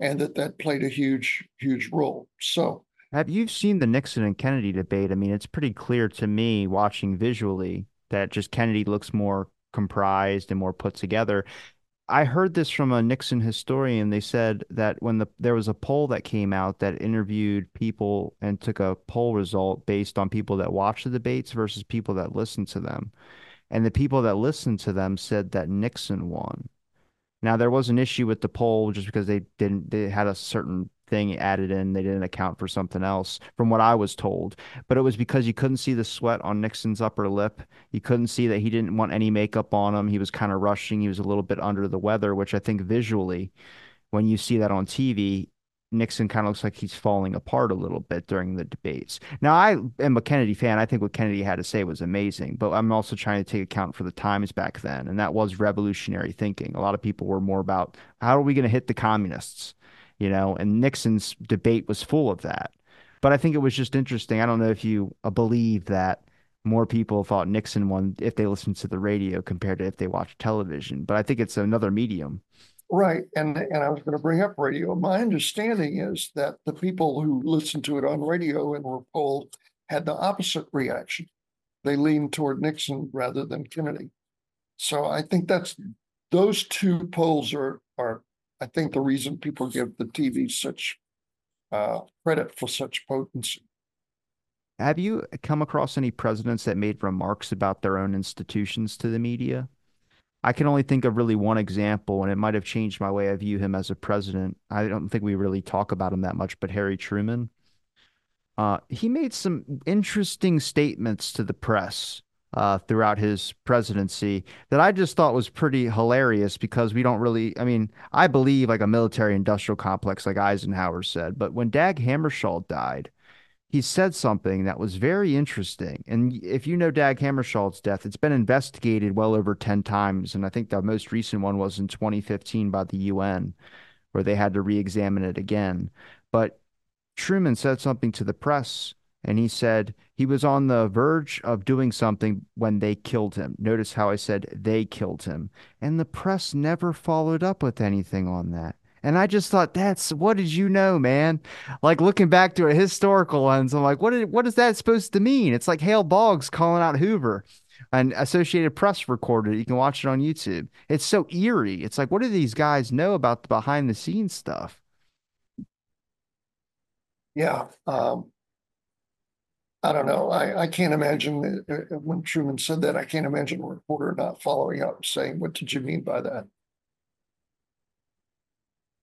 and that that played a huge, huge role. So, have you seen the Nixon and Kennedy debate? I mean, it's pretty clear to me watching visually that just Kennedy looks more comprised and more put together. I heard this from a Nixon historian. They said that when the there was a poll that came out that interviewed people and took a poll result based on people that watched the debates versus people that listened to them. And the people that listened to them said that Nixon won. Now there was an issue with the poll just because they didn't they had a certain thing added in. They didn't account for something else from what I was told. But it was because you couldn't see the sweat on Nixon's upper lip. You couldn't see that he didn't want any makeup on him. He was kind of rushing. He was a little bit under the weather, which I think visually, when you see that on TV, Nixon kind of looks like he's falling apart a little bit during the debates. Now, I am a Kennedy fan. I think what Kennedy had to say was amazing, but I'm also trying to take account for the times back then, and that was revolutionary thinking. A lot of people were more about how are we going to hit the communists, you know, and Nixon's debate was full of that. But I think it was just interesting. I don't know if you uh, believe that more people thought Nixon won if they listened to the radio compared to if they watched television, but I think it's another medium. Right. And and I was going to bring up radio. My understanding is that the people who listened to it on radio and were polled had the opposite reaction. They leaned toward Nixon rather than Kennedy. So I think that's those two polls are are I think the reason people give the TV such uh, credit for such potency. Have you come across any presidents that made remarks about their own institutions to the media? I can only think of really one example, and it might have changed my way I view him as a president. I don't think we really talk about him that much, but Harry Truman. Uh, he made some interesting statements to the press uh, throughout his presidency that I just thought was pretty hilarious because we don't really, I mean, I believe like a military industrial complex, like Eisenhower said, but when Dag Hammarskjöld died, he said something that was very interesting. And if you know Dag Hammarskjöld's death, it's been investigated well over 10 times. And I think the most recent one was in 2015 by the UN, where they had to re examine it again. But Truman said something to the press, and he said he was on the verge of doing something when they killed him. Notice how I said they killed him. And the press never followed up with anything on that. And I just thought, that's what did you know, man? Like looking back to a historical lens, I'm like, what did what is that supposed to mean? It's like Hale Boggs calling out Hoover and Associated Press recorded. You can watch it on YouTube. It's so eerie. It's like, what do these guys know about the behind the scenes stuff? Yeah. Um, I don't know. I, I can't imagine uh, uh, when Truman said that, I can't imagine a reporter not following up saying, what did you mean by that?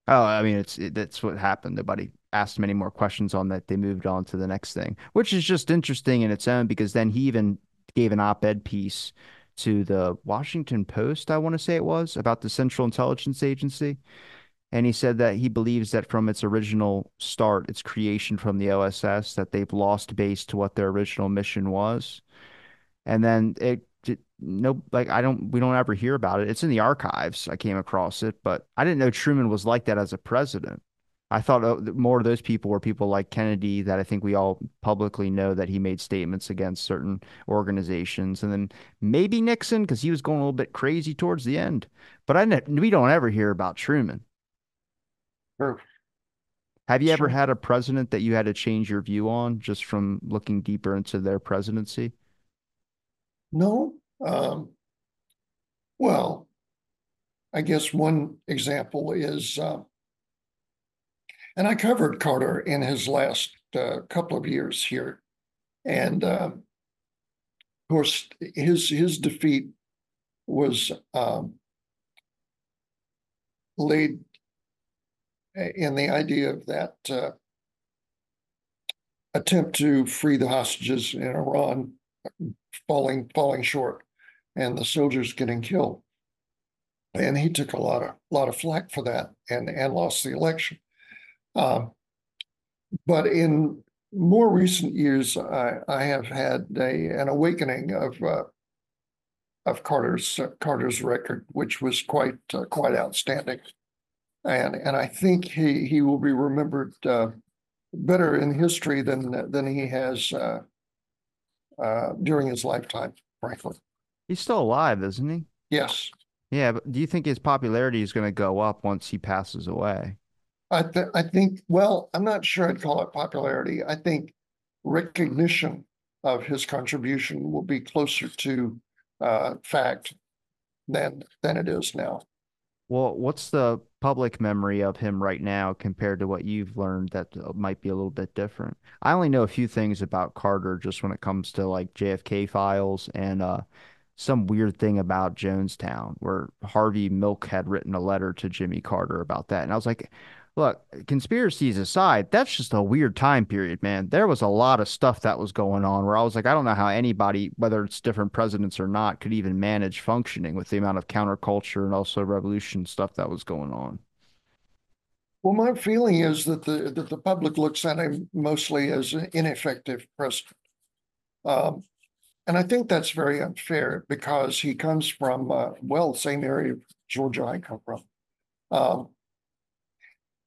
Oh, I mean, it's it, that's what happened. Nobody asked him any more questions on that. They moved on to the next thing, which is just interesting in its own because then he even gave an op-ed piece to the Washington Post, I want to say it was, about the Central Intelligence Agency. And he said that he believes that from its original start, its creation from the OSS, that they've lost base to what their original mission was. And then it no like I don't we don't ever hear about it. It's in the archives. I came across it, but I didn't know Truman was like that as a president. I thought uh, more of those people were people like Kennedy that I think we all publicly know that he made statements against certain organizations, and then maybe Nixon because he was going a little bit crazy towards the end. But I we don't ever hear about Truman. Have you ever had a president that you had to change your view on just from looking deeper into their presidency? No, um, well, I guess one example is, uh, and I covered Carter in his last uh, couple of years here, and uh, of course his his defeat was um, laid in the idea of that uh, attempt to free the hostages in Iran falling falling short and the soldiers getting killed. And he took a lot of lot of flack for that and and lost the election. Um, but in more recent years, I, I have had a, an awakening of uh, of Carter's uh, Carter's record, which was quite uh, quite outstanding, and and I think he he will be remembered uh, better in history than than he has uh, uh, during his lifetime. Frankly, He's still alive, isn't he? yes, Yeah, but do you think his popularity is going to go up once he passes away? I th- I think. Well, I'm not sure I'd call it popularity. I think recognition of his contribution will be closer to uh, fact than than it is now. Well, what's the public memory of him right now compared to what you've learned that uh, might be a little bit different? I only know a few things about Carter just when it comes to like JFK files and uh some weird thing about Jonestown where Harvey Milk had written a letter to Jimmy Carter about that. And I was like, look, conspiracies aside, that's just a weird time period, man. There was a lot of stuff that was going on where I was like, I don't know how anybody, whether it's different presidents or not, could even manage functioning with the amount of counterculture and also revolution stuff that was going on. Well, my feeling is that the that the public looks at him mostly as an ineffective president. Um, and I think that's very unfair because he comes from, uh, well, same area Georgia I come from. Um,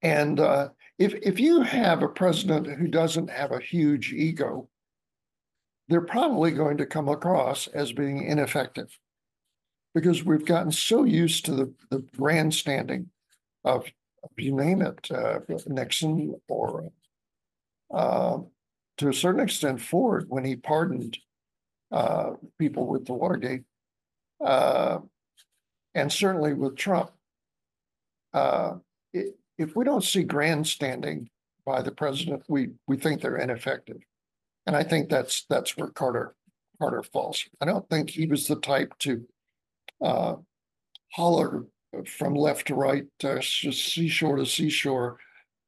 and uh, if if you have a president who doesn't have a huge ego, they're probably going to come across as being ineffective because we've gotten so used to the, the grandstanding of, you name it, uh, Nixon or uh, to a certain extent Ford when he pardoned uh, people with the Watergate, uh, and certainly with Trump. Uh, it, if we don't see grandstanding by the president, we we think they're ineffective, and I think that's that's where Carter Carter falls. I don't think he was the type to uh, holler from left to right, uh, seashore to seashore,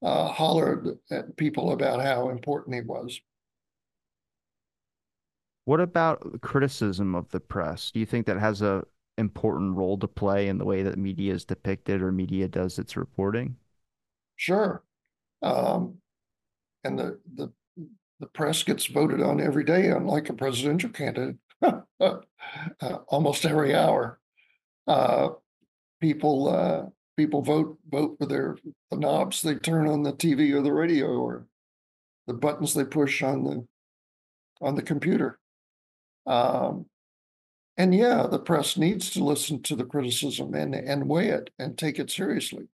uh, at people about how important he was. What about criticism of the press? Do you think that has a important role to play in the way that media is depicted or media does its reporting? Sure. Um, and the, the, the press gets voted on every day, unlike a presidential candidate, uh, almost every hour. Uh, people, uh, people vote, vote for their, the knobs they turn on the TV or the radio or the buttons they push on the, on the computer. Um, and yeah, the press needs to listen to the criticism and, and weigh it and take it seriously.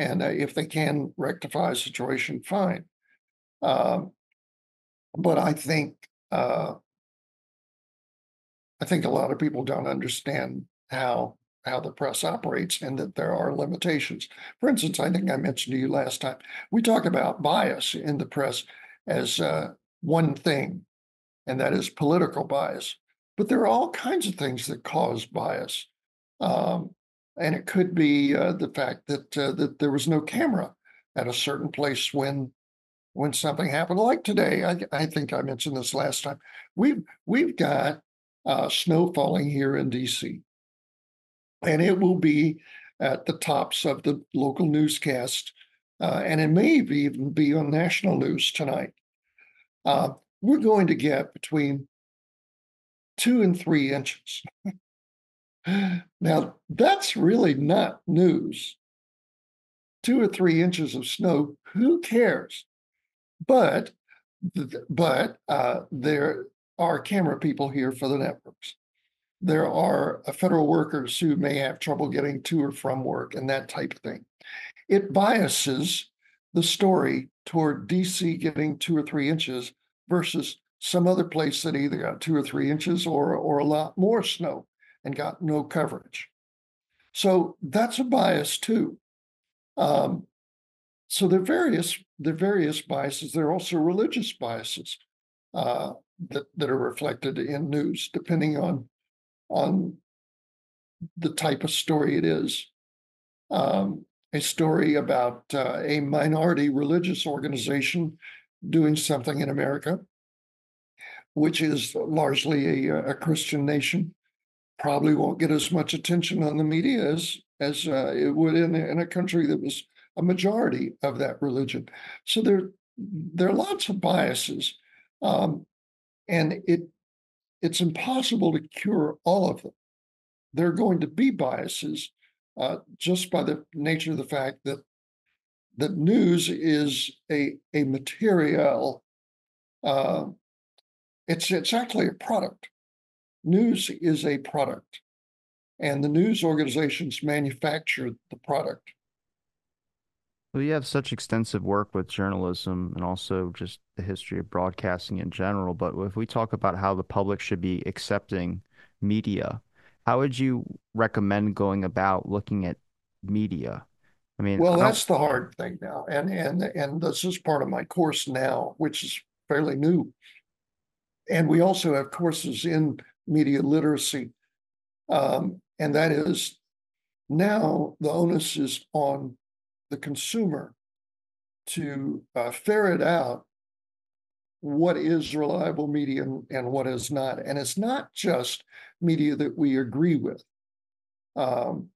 And uh, if they can rectify a situation, fine. Um, but I think uh, I think a lot of people don't understand how how the press operates and that there are limitations. For instance, I think I mentioned to you last time we talk about bias in the press as uh, one thing, and that is political bias. But there are all kinds of things that cause bias. Um, and it could be uh, the fact that uh, that there was no camera at a certain place when when something happened. Like today, I, I think I mentioned this last time. We've we've got uh, snow falling here in DC, and it will be at the tops of the local newscast, uh, and it may even be on national news tonight. Uh, we're going to get between two and three inches. Now, that's really not news. Two or three inches of snow, who cares? But but uh, there are camera people here for the networks. There are uh, federal workers who may have trouble getting to or from work and that type of thing. It biases the story toward DC getting two or three inches versus some other place that either got two or three inches or or a lot more snow and got no coverage. So that's a bias too. Um, so there are various there are various biases. There are also religious biases uh, that that are reflected in news, depending on on the type of story it is. Um, a story about uh, a minority religious organization doing something in America, which is largely a, a Christian nation, probably won't get as much attention on the media as as uh, it would in, in a country that was a majority of that religion. So there there are lots of biases, um, and it it's impossible to cure all of them. There are going to be biases uh, just by the nature of the fact that that news is a a material. Uh, it's it's actually a product. News is a product, and the news organizations manufacture the product. Well, you have such extensive work with journalism and also just the history of broadcasting in general. But if we talk about how the public should be accepting media, how would you recommend going about looking at media? I mean, Well, that's the hard thing now, and and and this is part of my course now, which is fairly new. And we also have courses in media literacy. Um, and that is now the onus is on the consumer to uh, ferret out what is reliable media and, what is not. And it's not just media that we agree with. Um,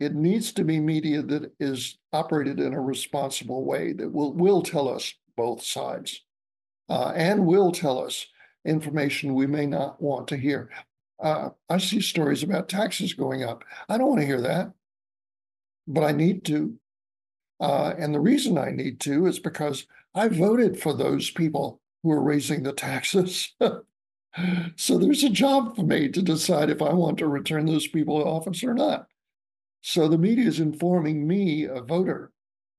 it needs to be media that is operated in a responsible way that will will tell us both sides uh, and will tell us information we may not want to hear. Uh, I see stories about taxes going up. I don't want to hear that, but I need to. Uh, and the reason I need to is because I voted for those people who are raising the taxes. so there's a job for me to decide if I want to return those people to office or not. So the media is informing me, a voter,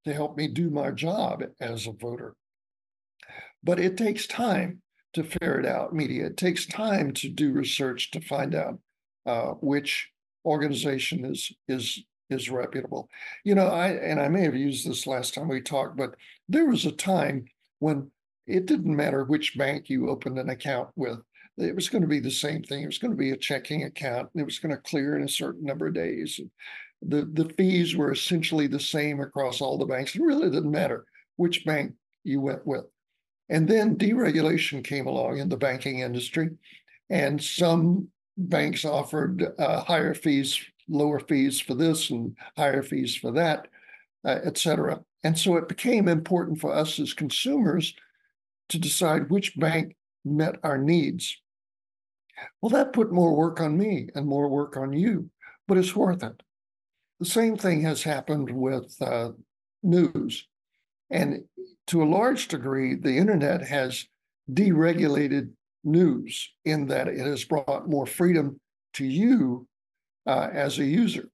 to help me do my job as a voter. But it takes time to ferret out media. It takes time to do research to find out uh, which organization is is is reputable. You know, I and I may have used this last time we talked, but there was a time when it didn't matter which bank you opened an account with. It was going to be the same thing. It was going to be a checking account, and it was going to clear in a certain number of days. The the fees were essentially the same across all the banks. It really didn't matter which bank you went with. And then deregulation came along in the banking industry, and some banks offered uh, higher fees, lower fees for this, and higher fees for that, uh, et cetera. And so it became important for us as consumers to decide which bank met our needs. Well, that put more work on me and more work on you, but it's worth it. The same thing has happened with uh, news. And to a large degree, the internet has deregulated news in that it has brought more freedom to you uh, as a user.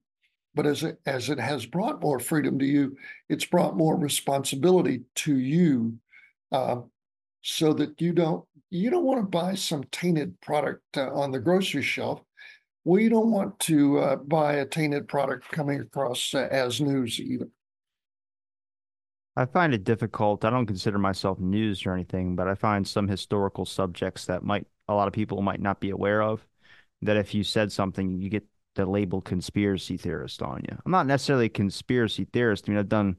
But as it, as it has brought more freedom to you, it's brought more responsibility to you uh, so that you don't you don't want to buy some tainted product uh, on the grocery shelf. You don't want to uh, buy a tainted product coming across uh, as news either. I find it difficult. I don't consider myself news or anything, but I find some historical subjects that might a lot of people might not be aware of. That if you said something, you get the label conspiracy theorist on you. I'm not necessarily a conspiracy theorist. I mean, I've done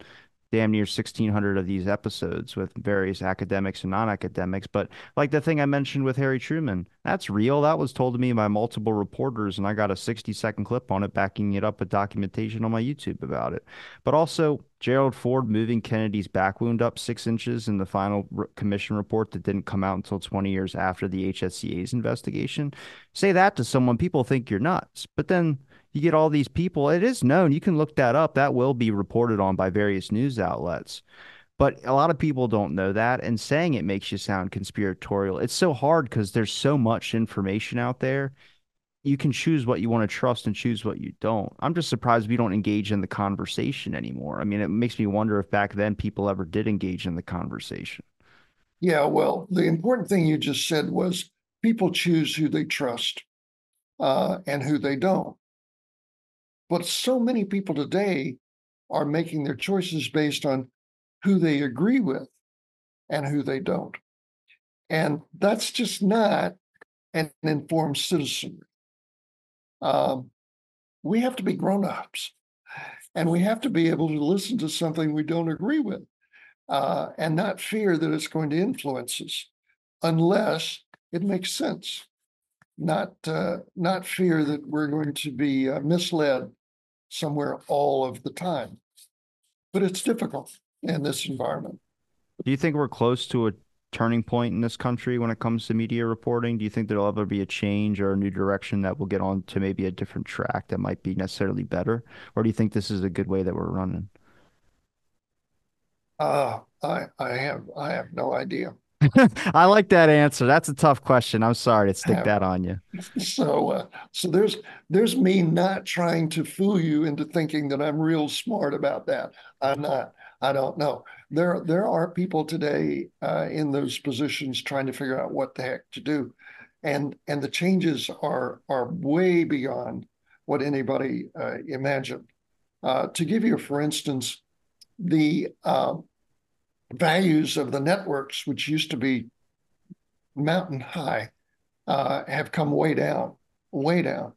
damn near 1600 of these episodes with various academics and non-academics. But like the thing i mentioned with harry truman that's real. That was told to me by multiple reporters and i got a 60 second clip on it backing it up with documentation on my youtube about it. But also gerald ford moving kennedy's back wound up six inches in the final commission report that didn't come out until 20 years after the hsca's investigation. Say that to someone people think you're nuts. But then you get all these people. It is known. You can look that up. That will be reported on by various news outlets. But a lot of people don't know that, and saying it makes you sound conspiratorial. It's so hard because there's so much information out there. You can choose what you want to trust and choose what you don't. I'm just surprised we don't engage in the conversation anymore. I mean, it makes me wonder if back then people ever did engage in the conversation. Yeah, well, the important thing you just said was people choose who they trust uh, and who they don't. But so many people today are making their choices based on who they agree with and who they don't. And that's just not an informed citizenry. Um, we have to be grown-ups. And we have to be able to listen to something we don't agree with uh, and not fear that it's going to influence us unless it makes sense. Not, uh, not fear that we're going to be uh, misled somewhere all of the time. But it's difficult in this environment. Do you think we're close to a turning point in this country when it comes to media reporting? Do you think there'll ever be a change or a new direction that will get on to maybe a different track that might be necessarily better? Or do you think this is a good way that we're running? Uh, I, I have, I have no idea. I like that answer. That's a tough question. I'm sorry to stick that on you. So, uh, so there's there's me not trying to fool you into thinking that I'm real smart about that. I'm not. I don't know. There there are people today uh, in those positions trying to figure out what the heck to do, and and the changes are are way beyond what anybody uh, imagined. Uh, to give you, for instance, the um, values of the networks, which used to be mountain high, uh, have come way down, way down,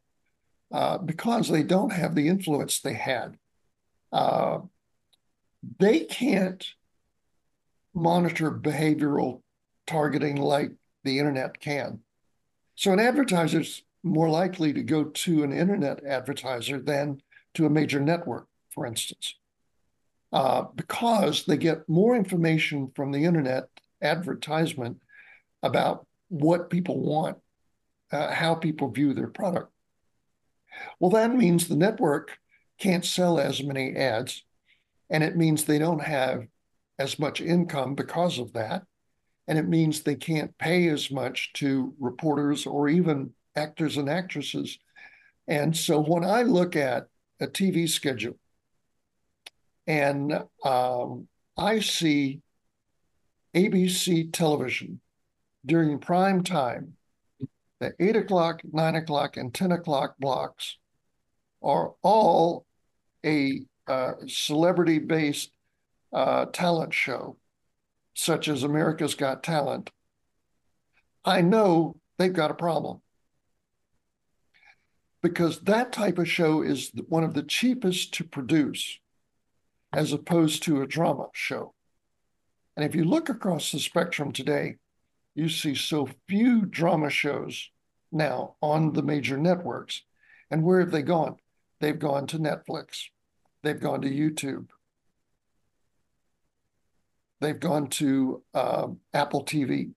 uh, because they don't have the influence they had. Uh, they can't monitor behavioral targeting like the internet can. So an advertiser's more likely to go to an internet advertiser than to a major network, for instance uh, because they get more information from the internet advertisement about what people want, uh, how people view their product. Well, that means the network can't sell as many ads, and it means they don't have as much income because of that. And it means they can't pay as much to reporters or even actors and actresses. And so when I look at a TV schedule and um, I see ABC television during prime time, the eight o'clock, nine o'clock, and 10 o'clock blocks are all a uh, celebrity based uh, talent show, such as America's Got Talent. I know they've got a problem because that type of show is one of the cheapest to produce as opposed to a drama show. And if you look across the spectrum today, you see so few drama shows now on the major networks. And where have they gone? They've gone to Netflix, they've gone to YouTube, they've gone to uh, Apple TV.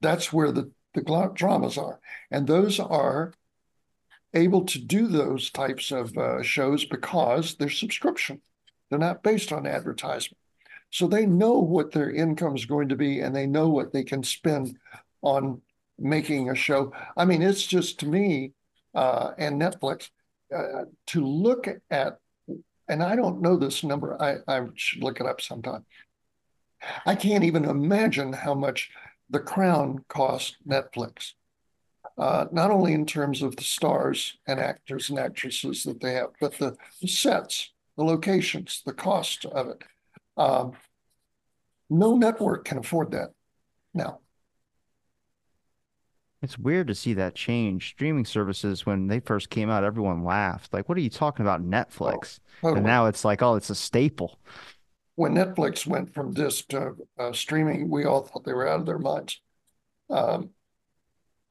That's where the, the dramas are. And those are able to do those types of uh, shows because they're subscription. They're not based on advertisement. So they know what their income is going to be and they know what they can spend on making a show. I mean, it's just to me uh, and Netflix uh, to look at, and I don't know this number, I, I should look it up sometime. I can't even imagine how much The Crown cost Netflix. Uh, not only in terms of the stars and actors and actresses that they have, but the, the sets the locations, the cost of it. Um, no network can afford that now. It's weird to see that change. Streaming services, when they first came out, everyone laughed. Like, what are you talking about, Netflix? Oh, totally. And now it's like, oh, it's a staple. When Netflix went from disc to uh, streaming, we all thought they were out of their minds. Um,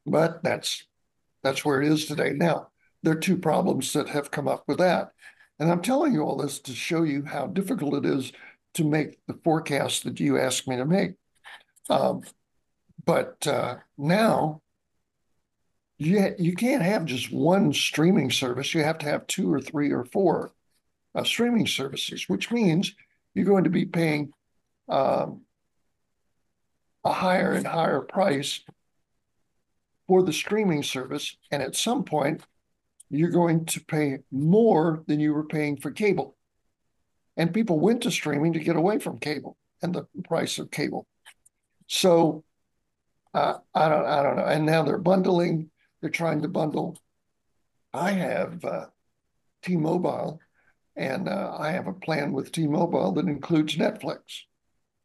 but that's that's where it is today. Now, there are two problems that have come up with that. And I'm telling you all this to show you how difficult it is to make the forecast that you asked me to make. Um, but uh, now you, you can't have just one streaming service. You have to have two or three or four uh, streaming services, which means you're going to be paying um, a higher and higher price for the streaming service. And at some point, you're going to pay more than you were paying for cable. And people went to streaming to get away from cable and the price of cable. So uh, I don't I don't know. And now they're bundling. They're trying to bundle. I have uh, T-Mobile, and uh, I have a plan with T-Mobile that includes Netflix.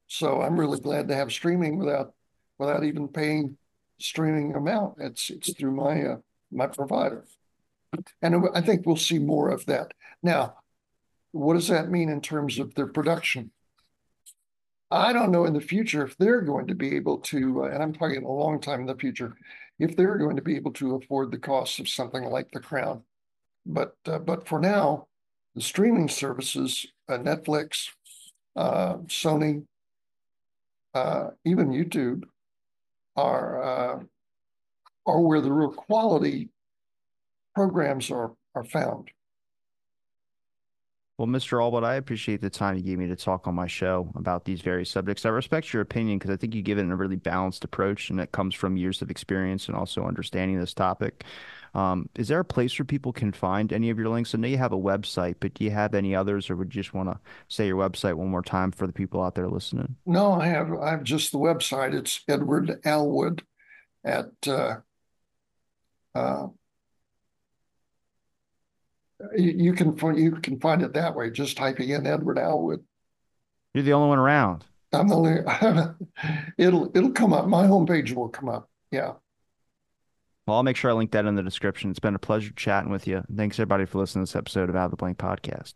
So I'm really glad to have streaming without without even paying streaming amount. It's it's through my uh, my provider. And I think we'll see more of that. Now, what does that mean in terms of their production? I don't know in the future if they're going to be able to, uh, and I'm talking a long time in the future, if they're going to be able to afford the costs of something like the Crown. But uh, but for now, the streaming services, uh, Netflix, uh, Sony, uh, even YouTube, are uh, are where the real quality programs are are found. Well, Mr. Alwood, I appreciate the time you gave me to talk on my show about these various subjects. I respect your opinion because I think you give it in a really balanced approach and it comes from years of experience and also understanding this topic. Um, is there a place where people can find any of your links? I know you have a website, but do you have any others or would you just want to say your website one more time for the people out there listening? No, I have I have just the website. It's Edward Alwood at uh, uh, you, you can find you can find it that way, just typing in Edward Alwood. You're the only one around. I'm the only it'll it'll come up. My homepage will come up. Yeah. Well, I'll make sure I link that in the description. It's been a pleasure chatting with you. Thanks everybody for listening to this episode of Out of the Blank Podcast.